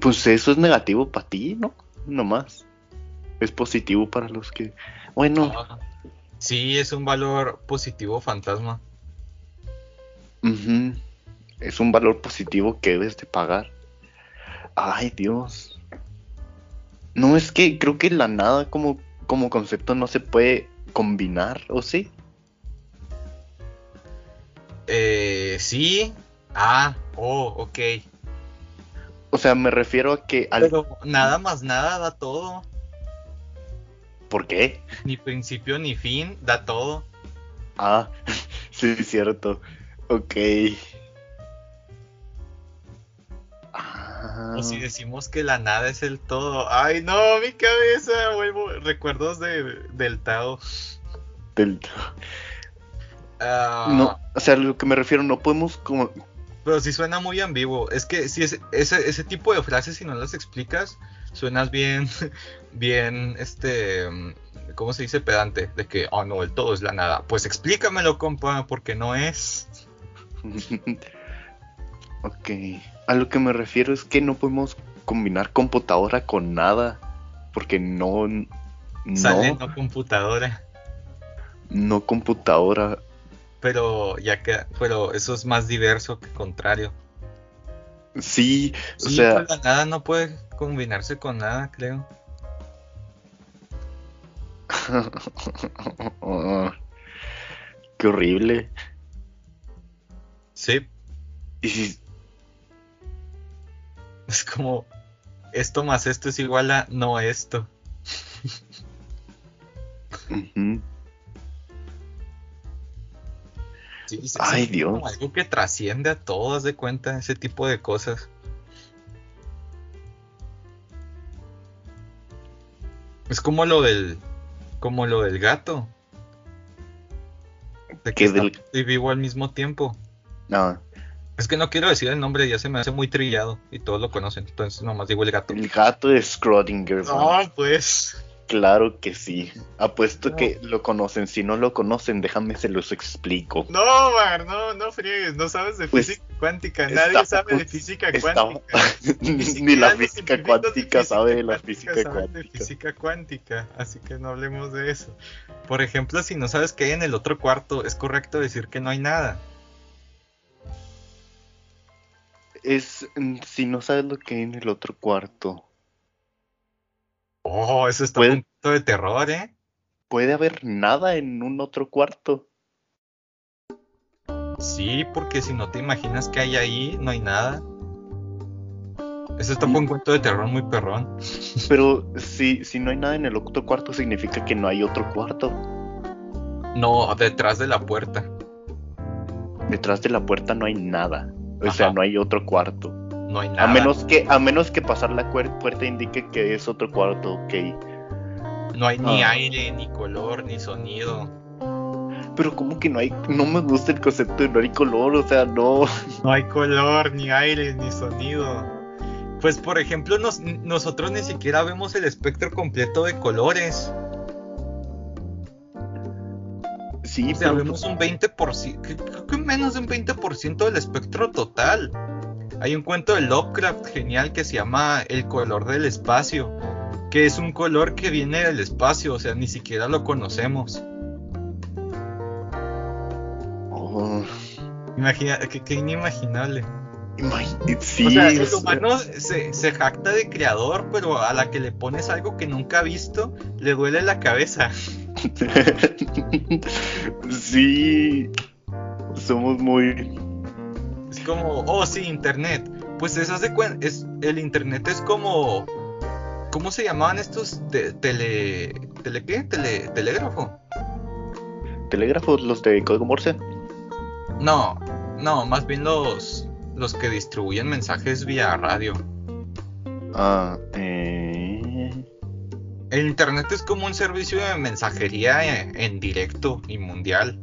Pues eso es negativo para ti, ¿no? Nomás. Es positivo para los que... Bueno, Ah, Sí, es un valor positivo fantasma. es un valor positivo que debes de pagar. Ay, Dios. No, es que creo que la nada como, como concepto no se puede combinar, ¿o sí? Eh, sí. Ah, oh, ok. O sea, me refiero a que al... Pero nada más nada da todo. ¿Por qué? Ni principio ni fin da todo. Ah, sí, cierto. Ok. Ah, O si decimos que la nada es el todo. Ay, no, mi cabeza. Vuelvo. Recuerdos de, del Tao. del- Ah, No, o sea, a lo que me refiero, no podemos como... Pero sí suena muy ambiguo. Es que si es, ese, ese tipo de frases, si no las explicas, suenas bien, bien, este, ¿cómo se dice? Pedante. De que, oh no, el todo es la nada. Pues explícamelo, compa, porque no es. ok. A lo que me refiero es que no podemos combinar computadora con nada. Porque no... Sale No, no computadora. no computadora. Pero ya que, pero eso es más diverso que contrario. Sí, o Sí, sea, pues nada no puede combinarse con nada, creo. qué horrible. Sí, Y si, es como esto más esto es igual a no esto. Sí, sí, Ay, sí, Dios. algo que trasciende a todo, haz de cuenta, ese tipo de cosas. Es como lo del, como lo del gato. De que ¿Qué está del- y vivo al mismo tiempo. No, Es que no quiero decir el nombre, ya se me hace muy trillado y todos lo conocen, entonces nomás digo el gato. el gato de Schrödinger. No, pues. Claro que sí. Apuesto No. que lo conocen. Si no lo conocen, déjame se los explico. No, Mar, no, no friegues, no sabes de Pues, física cuántica, está- nadie sabe de física cuántica. Ni la física cuántica sabe de la física física saben de cuántica. física cuántica, así que no hablemos de eso. Por ejemplo, si no sabes qué hay en el otro cuarto, es correcto decir que no hay nada. Es mm, si no sabes lo que hay en el otro cuarto. Oh, eso está Puede- un punto de terror, ¿eh? Puede haber nada en un otro cuarto. Sí, porque si no te imaginas que hay ahí, no hay nada. Eso está un cuento de terror muy perrón. Pero si, si no hay nada en el otro cuarto, significa que no hay otro cuarto. No, detrás de la puerta. Detrás de la puerta no hay nada. O Ajá. sea, no hay otro cuarto. No hay nada. A menos que, a menos que pasar la puerta indique que es otro cuarto, ok. No hay ni Ah. aire, ni color, ni sonido. Pero como que no hay, no me gusta el concepto de no hay color, o sea, no. No hay color, ni aire, ni sonido. Pues por ejemplo, nos- nosotros ni siquiera vemos el espectro completo de colores. Sí, O sea, pero vemos un 20%, que- creo que menos de un 20% del espectro total. Hay un cuento de Lovecraft genial que se llama El color del espacio, que es un color que viene del espacio, o sea, ni siquiera lo conocemos. Oh, Imagina, que, que inimaginable. imagi- sí, o sea, el humano se, se jacta de creador, pero a la que le pones algo que nunca ha visto, le duele la cabeza. sí, somos muy... Es como, oh sí, internet. Pues esas de cuen- es el internet es como ¿Cómo se llamaban estos te- tele tele qué? Tele, telégrafo? Telégrafos, los de código Morse. No, no, más bien los los que distribuyen mensajes vía radio. Ah, eh... El internet es como un servicio de mensajería en, en directo y mundial.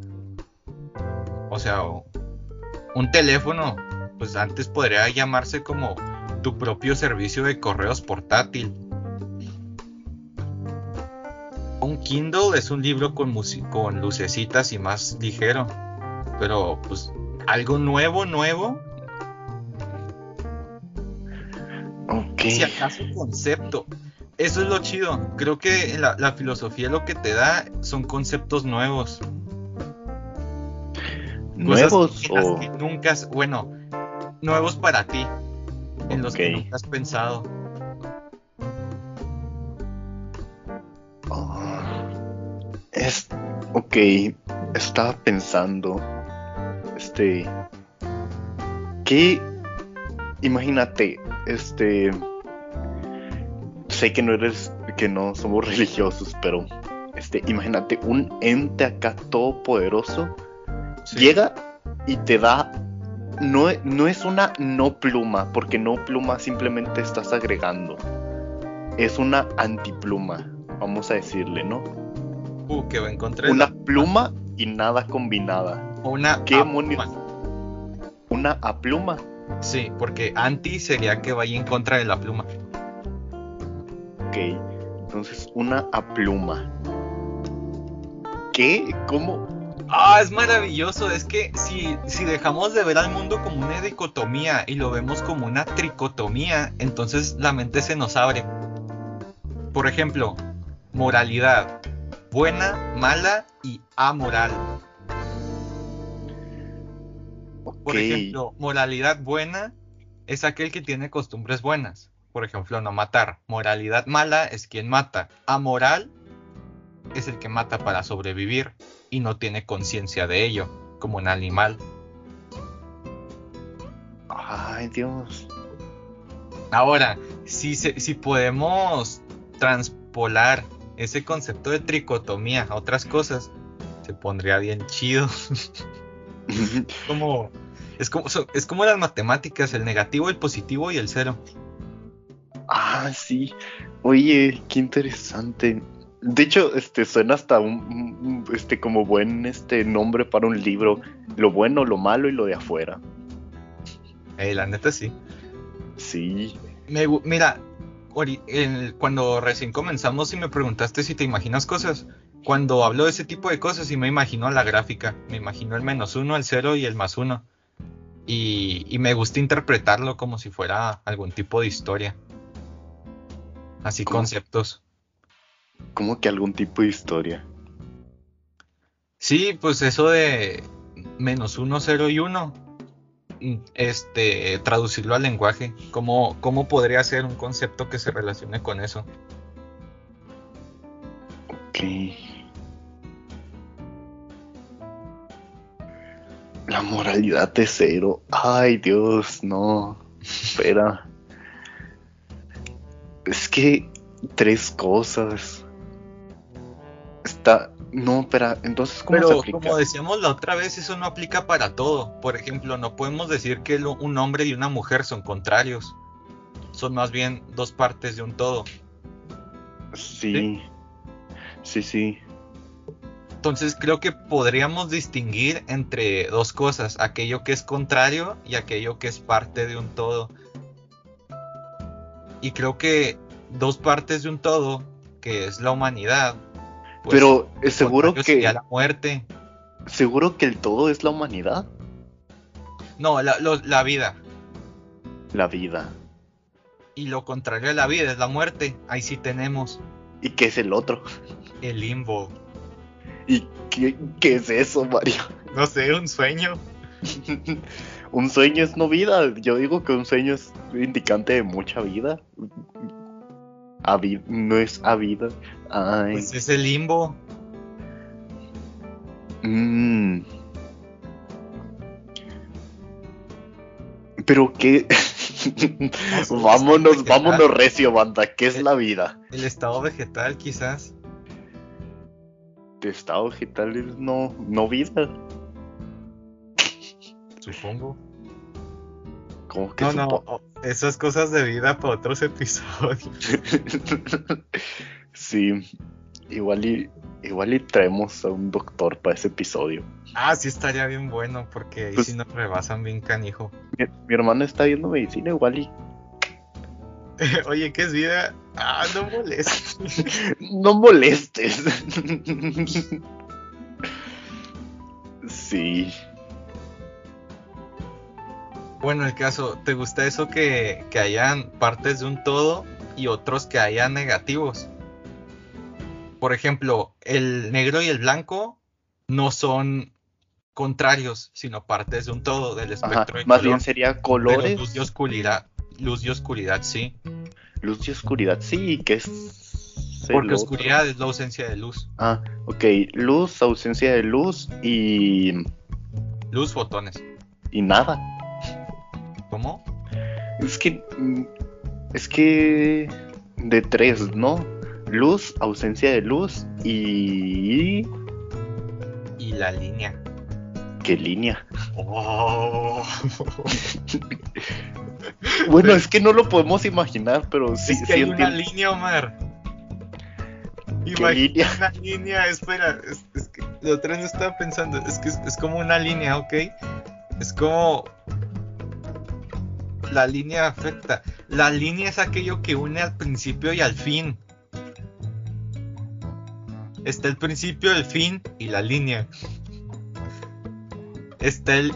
O sea, un teléfono, pues antes podría llamarse como tu propio servicio de correos portátil. Un Kindle es un libro con, lucecitas y más ligero. Pero, pues, algo nuevo, nuevo, Ok. si acaso concepto. Eso es lo chido. Creo que la, la filosofía lo que te da son conceptos nuevos. ¿Nuevos o...? que nunca bueno, nuevos para ti, en los que nunca has pensado. Ah, es... Ok, estaba pensando... Este... ¿Qué? Imagínate, este... Sé que no eres... Que no somos religiosos, pero... Este, imagínate un ente acá todopoderoso Sí. llega y te da no, no es una no pluma, porque no pluma simplemente estás agregando. Es una antipluma, vamos a decirle, ¿no? Uh, que encontré Una la- pluma y nada combinada. una ¿Qué apluma. Una apluma. Sí, porque anti sería que vaya en contra de la pluma. Ok, entonces una apluma. ¿Qué? ¿Cómo? Ah, es maravilloso. Es que si, si dejamos de ver al mundo como una dicotomía y lo vemos como una tricotomía, entonces la mente se nos abre. Por ejemplo, moralidad. Buena, mala y amoral. Por ejemplo, moralidad buena es aquel que tiene costumbres buenas. Por ejemplo, no matar. Moralidad mala es quien mata. Amoral es el que mata para sobrevivir y no tiene conciencia de ello, como un animal. ay Dios. Ahora, si, se- si podemos transpolar ese concepto de tricotomía a otras cosas, se pondría bien chido. como, es, como, es como las matemáticas, el negativo, el positivo y el cero. Ah, sí. Oye, qué interesante. De hecho, este suena hasta un, este como buen este nombre para un libro. Lo bueno, lo malo y lo de afuera. Eh, la neta sí. Sí. Me mira, el- cuando recién comenzamos y me preguntaste si te imaginas cosas, cuando hablo de ese tipo de cosas y me imagino la gráfica, me imagino el menos uno, el cero y el más uno. Y, y me gusta interpretarlo como si fuera algún tipo de historia. Así ¿Cómo? conceptos. Como que algún tipo de historia. Sí, pues eso de menos uno, cero y uno. mm, Este, traducirlo al lenguaje. ¿Cómo, ¿Cómo podría ser un concepto que se relacione con eso? Ok. La moralidad de cero. Ay, Dios, no. Espera. Es que tres cosas. Está. No, espera. Entonces, ¿cómo se Pero aplica? como decíamos la otra vez, eso no aplica para todo. Por ejemplo, no podemos decir que lo- un hombre y una mujer son contrarios. Son más bien dos partes de un todo. Sí. Sí, sí. Entonces creo que podríamos distinguir entre dos cosas, aquello que es contrario y aquello que es parte de un todo. Y creo que dos partes de un todo, que es la humanidad. Pues, Pero seguro que. la muerte. Seguro que el todo es la humanidad. No, la, lo- la vida. La vida. Y lo contrario de la vida es la muerte. Ahí sí tenemos. ¿Y qué es el otro? El limbo. ¿Y qué, qué es eso, Mario? No sé, un sueño. un sueño es no vida. Yo digo que un sueño es indicante de mucha vida. No es a vida. Ay. Pues es el limbo. Mm. Pero qué. vámonos, vámonos recio, banda. ¿Qué es la vida? El estado vegetal, quizás. El estado vegetal es no, no vida. Supongo. ¿Cómo que no, no, esas cosas de vida para otros episodios. sí, igual y, igual y traemos a un doctor para ese episodio. Ah, sí estaría bien bueno, porque ahí pues sí nos rebasan bien canijo. Mi, mi hermano está viendo medicina igual y... Oye, ¿qué es vida? Ah, no molestes. no molestes. sí. Bueno, el caso, ¿te gusta eso que, que hayan partes de un todo y otros que hayan negativos? Por ejemplo, el negro y el blanco no son contrarios, sino partes de un todo del espectro. más bien sería colores. luz y oscuridad. Luz y oscuridad, sí. Luz y oscuridad, sí, que es. Porque oscuridad es la ausencia de luz. Ah, ok. Luz, ausencia de luz y. Luz, fotones. Y nada. ¿Cómo? Es que. Mm, es que. De tres, ¿no? Luz, ausencia de luz y. Y la línea. ¿Qué línea? Oh. bueno, es que no lo podemos imaginar, pero sí. Es que hay una línea, Omar. Imagina una línea, espera, es, que lo otro no estaba pensando, es que es como una línea, ¿ok? Es como la línea afecta. La línea es aquello que une al principio y al fin. Está el principio, el fin y la línea. Está el,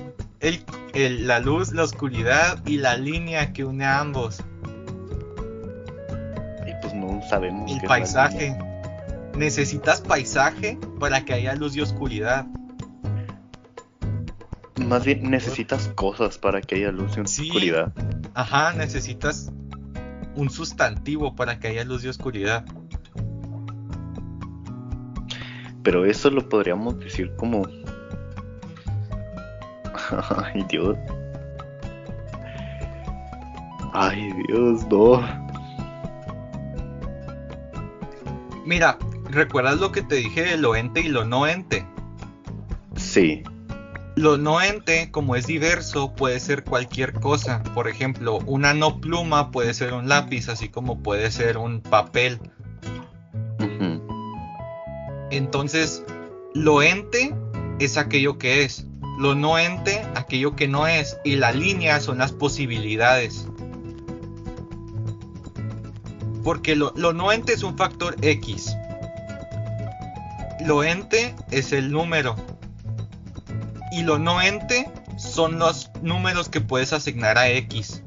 el, la luz, la oscuridad y la línea que une a ambos. Y pues no sabemos. El paisaje. Necesitas paisaje para que haya luz y oscuridad. Más bien necesitas cosas para que haya luz y oscuridad. Ajá, necesitas un sustantivo para que haya luz y oscuridad. Pero eso lo podríamos decir como... Ay, Dios. Ay, Dios, no. Mira, ¿recuerdas lo que te dije de lo ente y lo no ente? Sí. Lo no ente, como es diverso, puede ser cualquier cosa. Por ejemplo, una no pluma puede ser un lápiz, así como puede ser un papel. Entonces, lo ente es aquello que es. Lo no ente, aquello que no es. Y la línea son las posibilidades. Porque lo, lo no ente es un factor X. Lo ente es el número y lo no ente son los números que puedes asignar a X.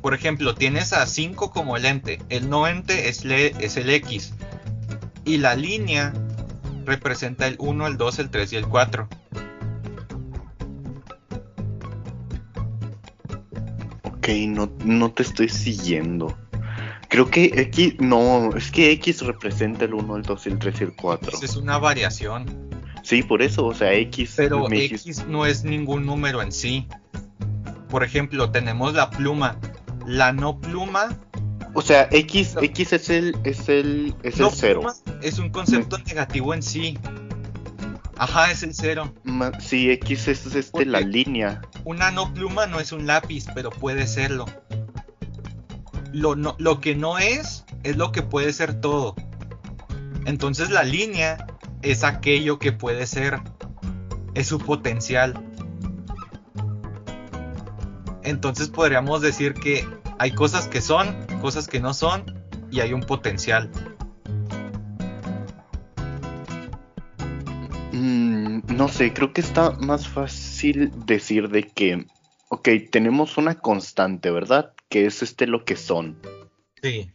Por ejemplo, tienes a 5 como el ente, el no ente es, es el X y la línea representa el 1, el 2, el 3 y el 4. Ok, no, no te estoy siguiendo. Creo que X, no, es que X representa el 1, el 2, el 3 y el 4. es una variación. Sí, por eso, o sea, X. Pero X no es ningún número en sí. Por ejemplo, tenemos la pluma. La no pluma. O sea, X, X es el, es el, es el cero. Es un concepto negativo en sí. Ajá, es el cero. Sí, X es este, la línea. Una no pluma no es un lápiz, pero puede serlo. Lo, no, lo que no es, es lo que puede ser todo. Entonces la línea es aquello que puede ser, es su potencial. Entonces podríamos decir que hay cosas que son, cosas que no son y hay un potencial. Mm, no sé, creo que está más fácil decir de que Ok, tenemos una constante, ¿verdad? Que es este lo que son. Sí.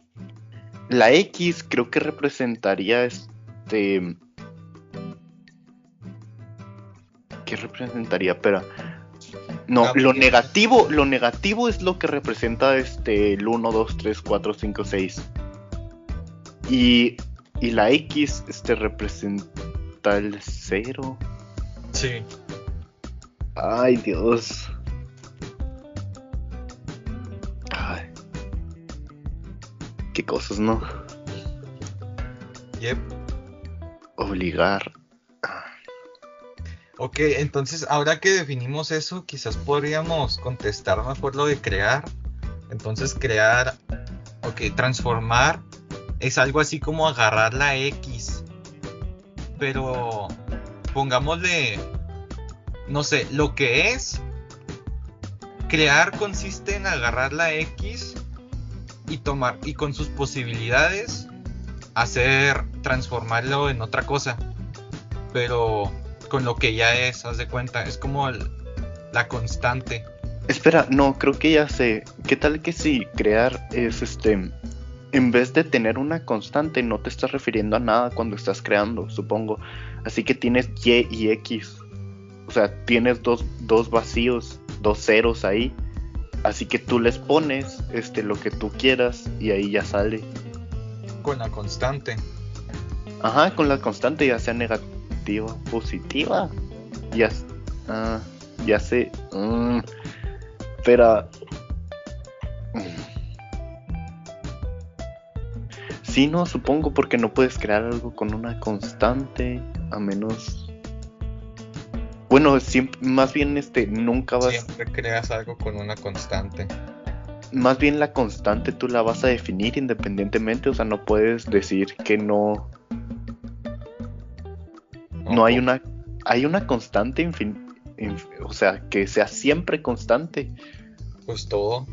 La X creo que representaría este. ¿Qué representaría? Espera. No, Ah, lo negativo, lo negativo es lo que representa este el 1, 2, 3, 4, 5, 6. Y, y la X este representa el 0. Sí. Ay, Dios. Ay. Qué cosas, ¿no? Yep. Obligar. Ok, entonces ahora que definimos eso, quizás podríamos contestar mejor lo de crear. Entonces crear, ok, transformar es algo así como agarrar la X. Pero pongámosle, no sé, lo que es. Crear consiste en agarrar la X y tomar, y con sus posibilidades, hacer, transformarlo en otra cosa. Pero con lo que ya es, haz de cuenta, es como el- la constante. Espera, no, creo que ya sé. ¿Qué tal que si crear es este. En vez de tener una constante, no te estás refiriendo a nada cuando estás creando, supongo. Así que tienes Y y X. O sea, tienes dos, dos vacíos, dos ceros ahí. Así que tú les pones este lo que tú quieras y ahí ya sale. Con la constante. Ajá, con la constante, ya sea negativa, positiva. Ya, s- ah, ya sé. mm, pero. mm. Sí, no, supongo, porque no puedes crear algo con una constante, a menos. Bueno, siempre, más bien este, nunca vas. Siempre creas algo con una constante. Más bien la constante tú la vas a definir independientemente, o sea, no puedes decir que no, no hay una hay una constante infin- inf- o sea que sea siempre constante Pues todo.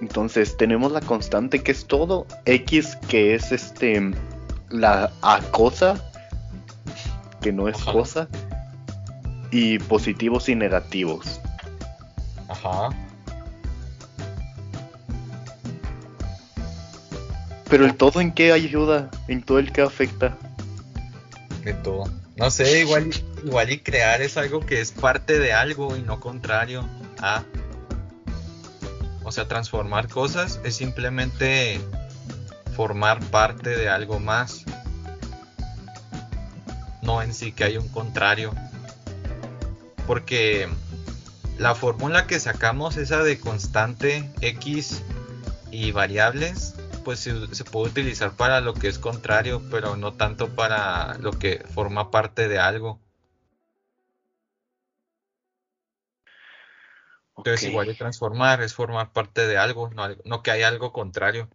entonces tenemos la constante que es todo x que es este la a cosa que no es Ajá. cosa y positivos y negativos Ajá. Pero el todo en qué ayuda en todo el que afecta De todo. No sé, igual, igual y crear es algo que es parte de algo y no contrario a. O sea, transformar cosas es simplemente formar parte de algo más. No en sí que hay un contrario. Porque la fórmula que sacamos, esa de constante x y variables, pues se, se puede utilizar para lo que es contrario, pero no tanto para lo que forma parte de algo. Entonces, igual de transformar es formar parte de algo, no, no que hay algo contrario.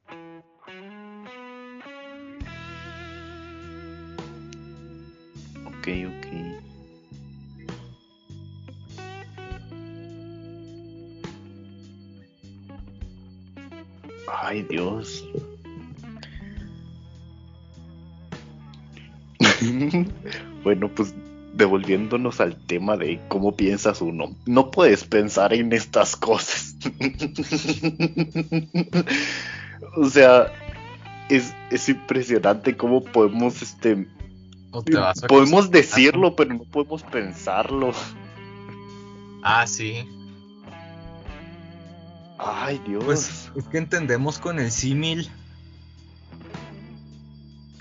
ok ok ay Dios bueno pues devolviéndonos al tema de cómo piensas uno no puedes pensar en estas cosas o sea es, es impresionante cómo podemos este podemos decirlo pero no podemos pensarlo Ah, sí. ay Dios Pues es que entendemos con el símil.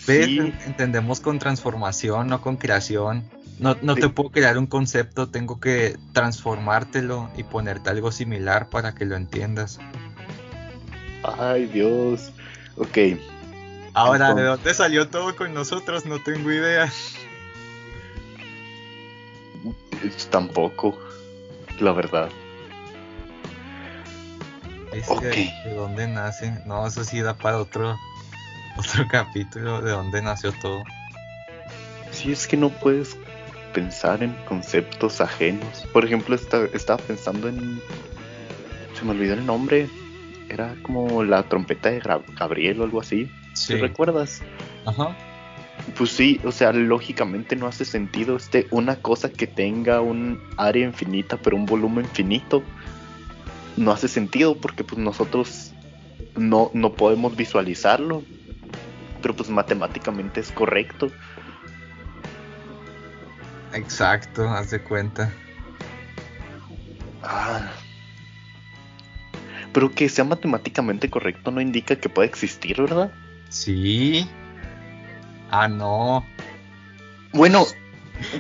¿Ves? Sí. Entendemos con transformación, no con creación. No, no Sí. te puedo crear un concepto, tengo que transformártelo y ponerte algo similar para que lo entiendas. Ay, Dios. Ok. Ahora, ¿de dónde salió todo con nosotros? No tengo idea. Tampoco. La verdad. Es Ok. que, ¿De dónde nace? No, eso sí da para otro, otro capítulo de dónde nació todo. Si es que no puedes pensar en conceptos ajenos. Por ejemplo, esta- estaba pensando en. Se me olvidó el nombre. Era como la trompeta de Gabriel o algo así. Sí. ¿Te recuerdas? Ajá. Pues sí, o sea, lógicamente no hace sentido este una cosa que tenga un área infinita pero un volumen finito. No hace sentido porque pues nosotros no, no podemos visualizarlo. Pero pues matemáticamente es correcto. Exacto, haz de cuenta. Ah. Pero que sea matemáticamente correcto no indica que pueda existir, ¿verdad? Sí. Ah, no. Bueno,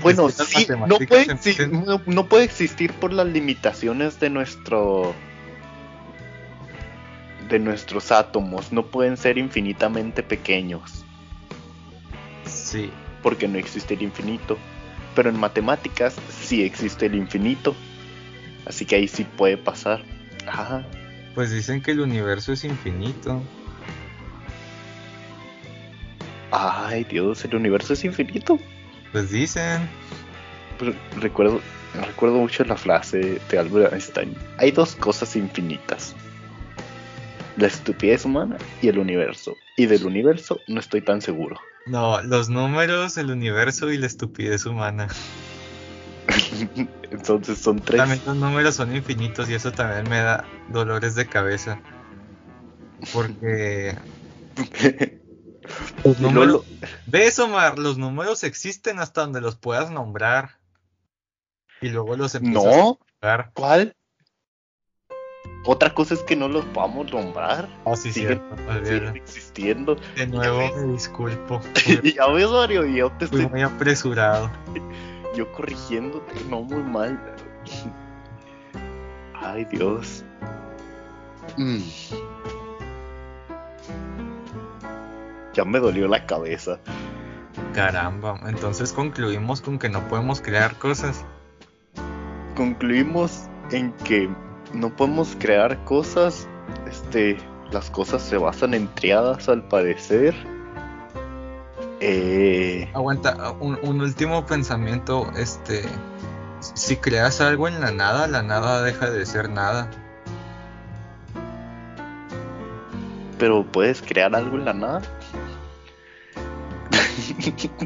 bueno, sí, no puede, no, no puede existir por las limitaciones de nuestro de nuestros átomos, no pueden ser infinitamente pequeños, Sí. porque no existe el infinito. Pero en matemáticas sí existe el infinito. Así que ahí sí puede pasar. Ah, Pues dicen que el universo es infinito. ay Dios, el universo es infinito. Pues dicen. Pero recuerdo, recuerdo mucho la frase de Albert Einstein. Hay dos cosas infinitas. La estupidez humana y el universo. Y del universo no estoy tan seguro. No, los números, el universo y la estupidez humana. Entonces son tres. También los números son infinitos y eso también me da dolores de cabeza. Porque los números... ¿Ves, Omar? Los números existen hasta donde los puedas nombrar. Y luego los empiezas a No, nombrar. ¿cuál? Otra cosa es que no los podamos nombrar. Oh, sí, Siguen- cierto. Siguen existiendo. De nuevo, me disculpo. Ya ves, Mario, yo te Fui estoy muy apresurado. yo corrigiéndote, no muy mal. Ay, Dios. Mm. Ya me dolió la cabeza. Caramba, entonces concluimos con que no podemos crear cosas. Concluimos en que no podemos crear cosas. Este, las cosas se basan en triadas al parecer. Eh, Aguanta, un, un último pensamiento, este, si creas algo en la nada, la nada deja de ser nada. pero puedes crear algo en la nada.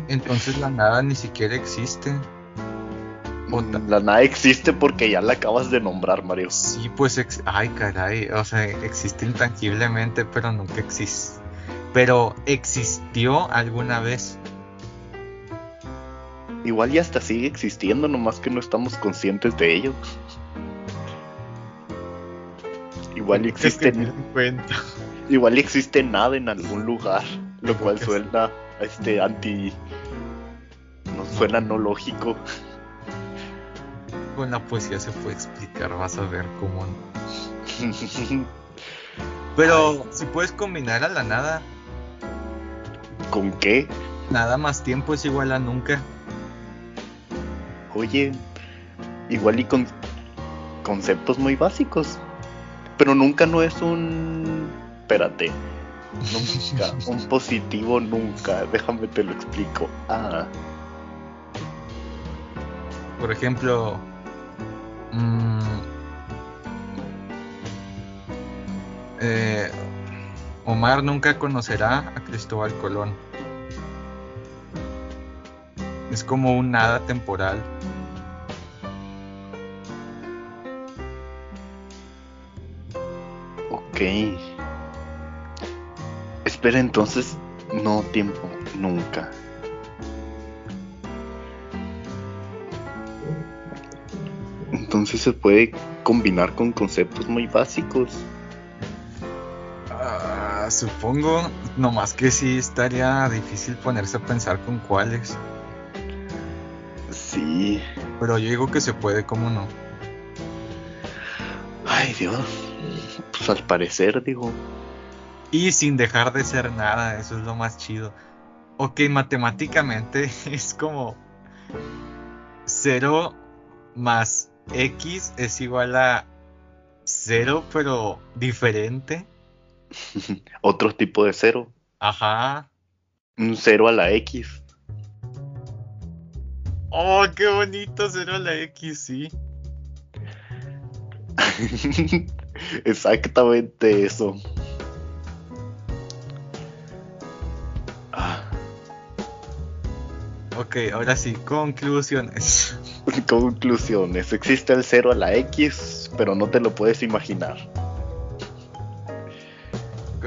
Entonces la nada ni siquiera existe. La nada existe porque ya la acabas de nombrar, Mario. Sí, pues, ex- ay, caray, o sea, existe intangiblemente, pero nunca existe. Pero existió alguna vez. Igual y hasta sigue existiendo, nomás que no estamos conscientes de ello. Igual y existe, igual y existe nada en algún lugar, lo cual suena este anti no suena no lógico. Con la poesía se puede explicar, vas a ver cómo no. Pero si puedes combinar a la nada, ¿Con qué? nada más tiempo es igual a nunca. Oye, igual y con conceptos muy básicos. Pero nunca no es un espérate. Nunca, un positivo nunca. Déjame te lo explico. Ah, Por ejemplo, mm, eh, Omar nunca conocerá a Cristóbal Colón. Es como un nada temporal. ok. Espera entonces, no tiempo, nunca. Entonces se puede combinar con conceptos muy básicos. Ah, supongo, nomás que sí estaría difícil ponerse a pensar con cuáles. Sí. Pero yo digo que se puede, ¿cómo no? Ay Dios. Pues al parecer, digo. Y sin dejar de ser nada, eso es lo más chido. Ok, matemáticamente es como 0 más x es igual a 0, pero diferente. Otro tipo de cero. Ajá. Un cero a la X. Oh, qué bonito 0 a la x, sí. Exactamente eso. Ok, ahora sí, conclusiones. Conclusiones. Existe el 0 a la X, pero no te lo puedes imaginar.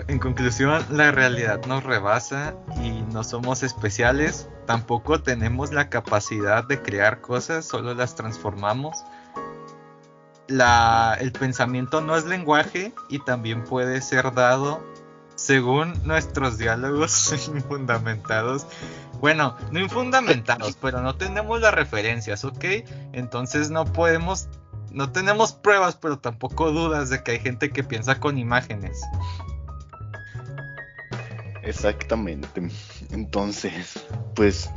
En conclusión, la realidad nos rebasa y no somos especiales. Tampoco tenemos la capacidad de crear cosas, solo las transformamos. La, el pensamiento no es lenguaje y también puede ser dado según nuestros diálogos infundamentados. Bueno, no infundamentados, pero no tenemos las referencias, ¿ok? Entonces no podemos, no tenemos pruebas, pero tampoco dudas de que hay gente que piensa con imágenes. Exactamente. Entonces, pues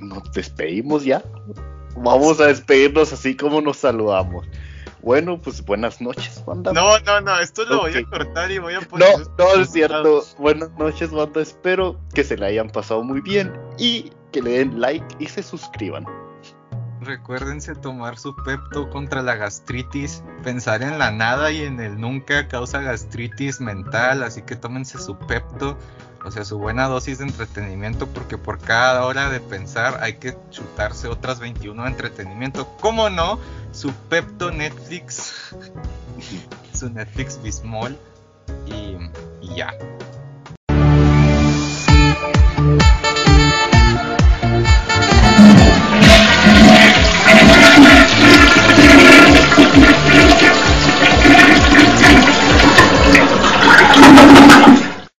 nos despedimos ya. Vamos a despedirnos así como nos saludamos. Bueno, pues buenas noches, banda. No, no, no, esto lo voy a cortar y voy a poner. No, no es cierto. Buenas noches, banda. Espero que se la hayan pasado muy bien y que le den like y se suscriban. Recuérdense tomar su Pepto contra la gastritis. Pensar en la nada y en el nunca causa gastritis mental, así que tómense su Pepto, o sea, su buena dosis de entretenimiento porque por cada hora de pensar hay que chutarse otras 21 de entretenimiento. ¿Cómo no? Su Pepto Netflix, su Netflix Bismol y, y ya.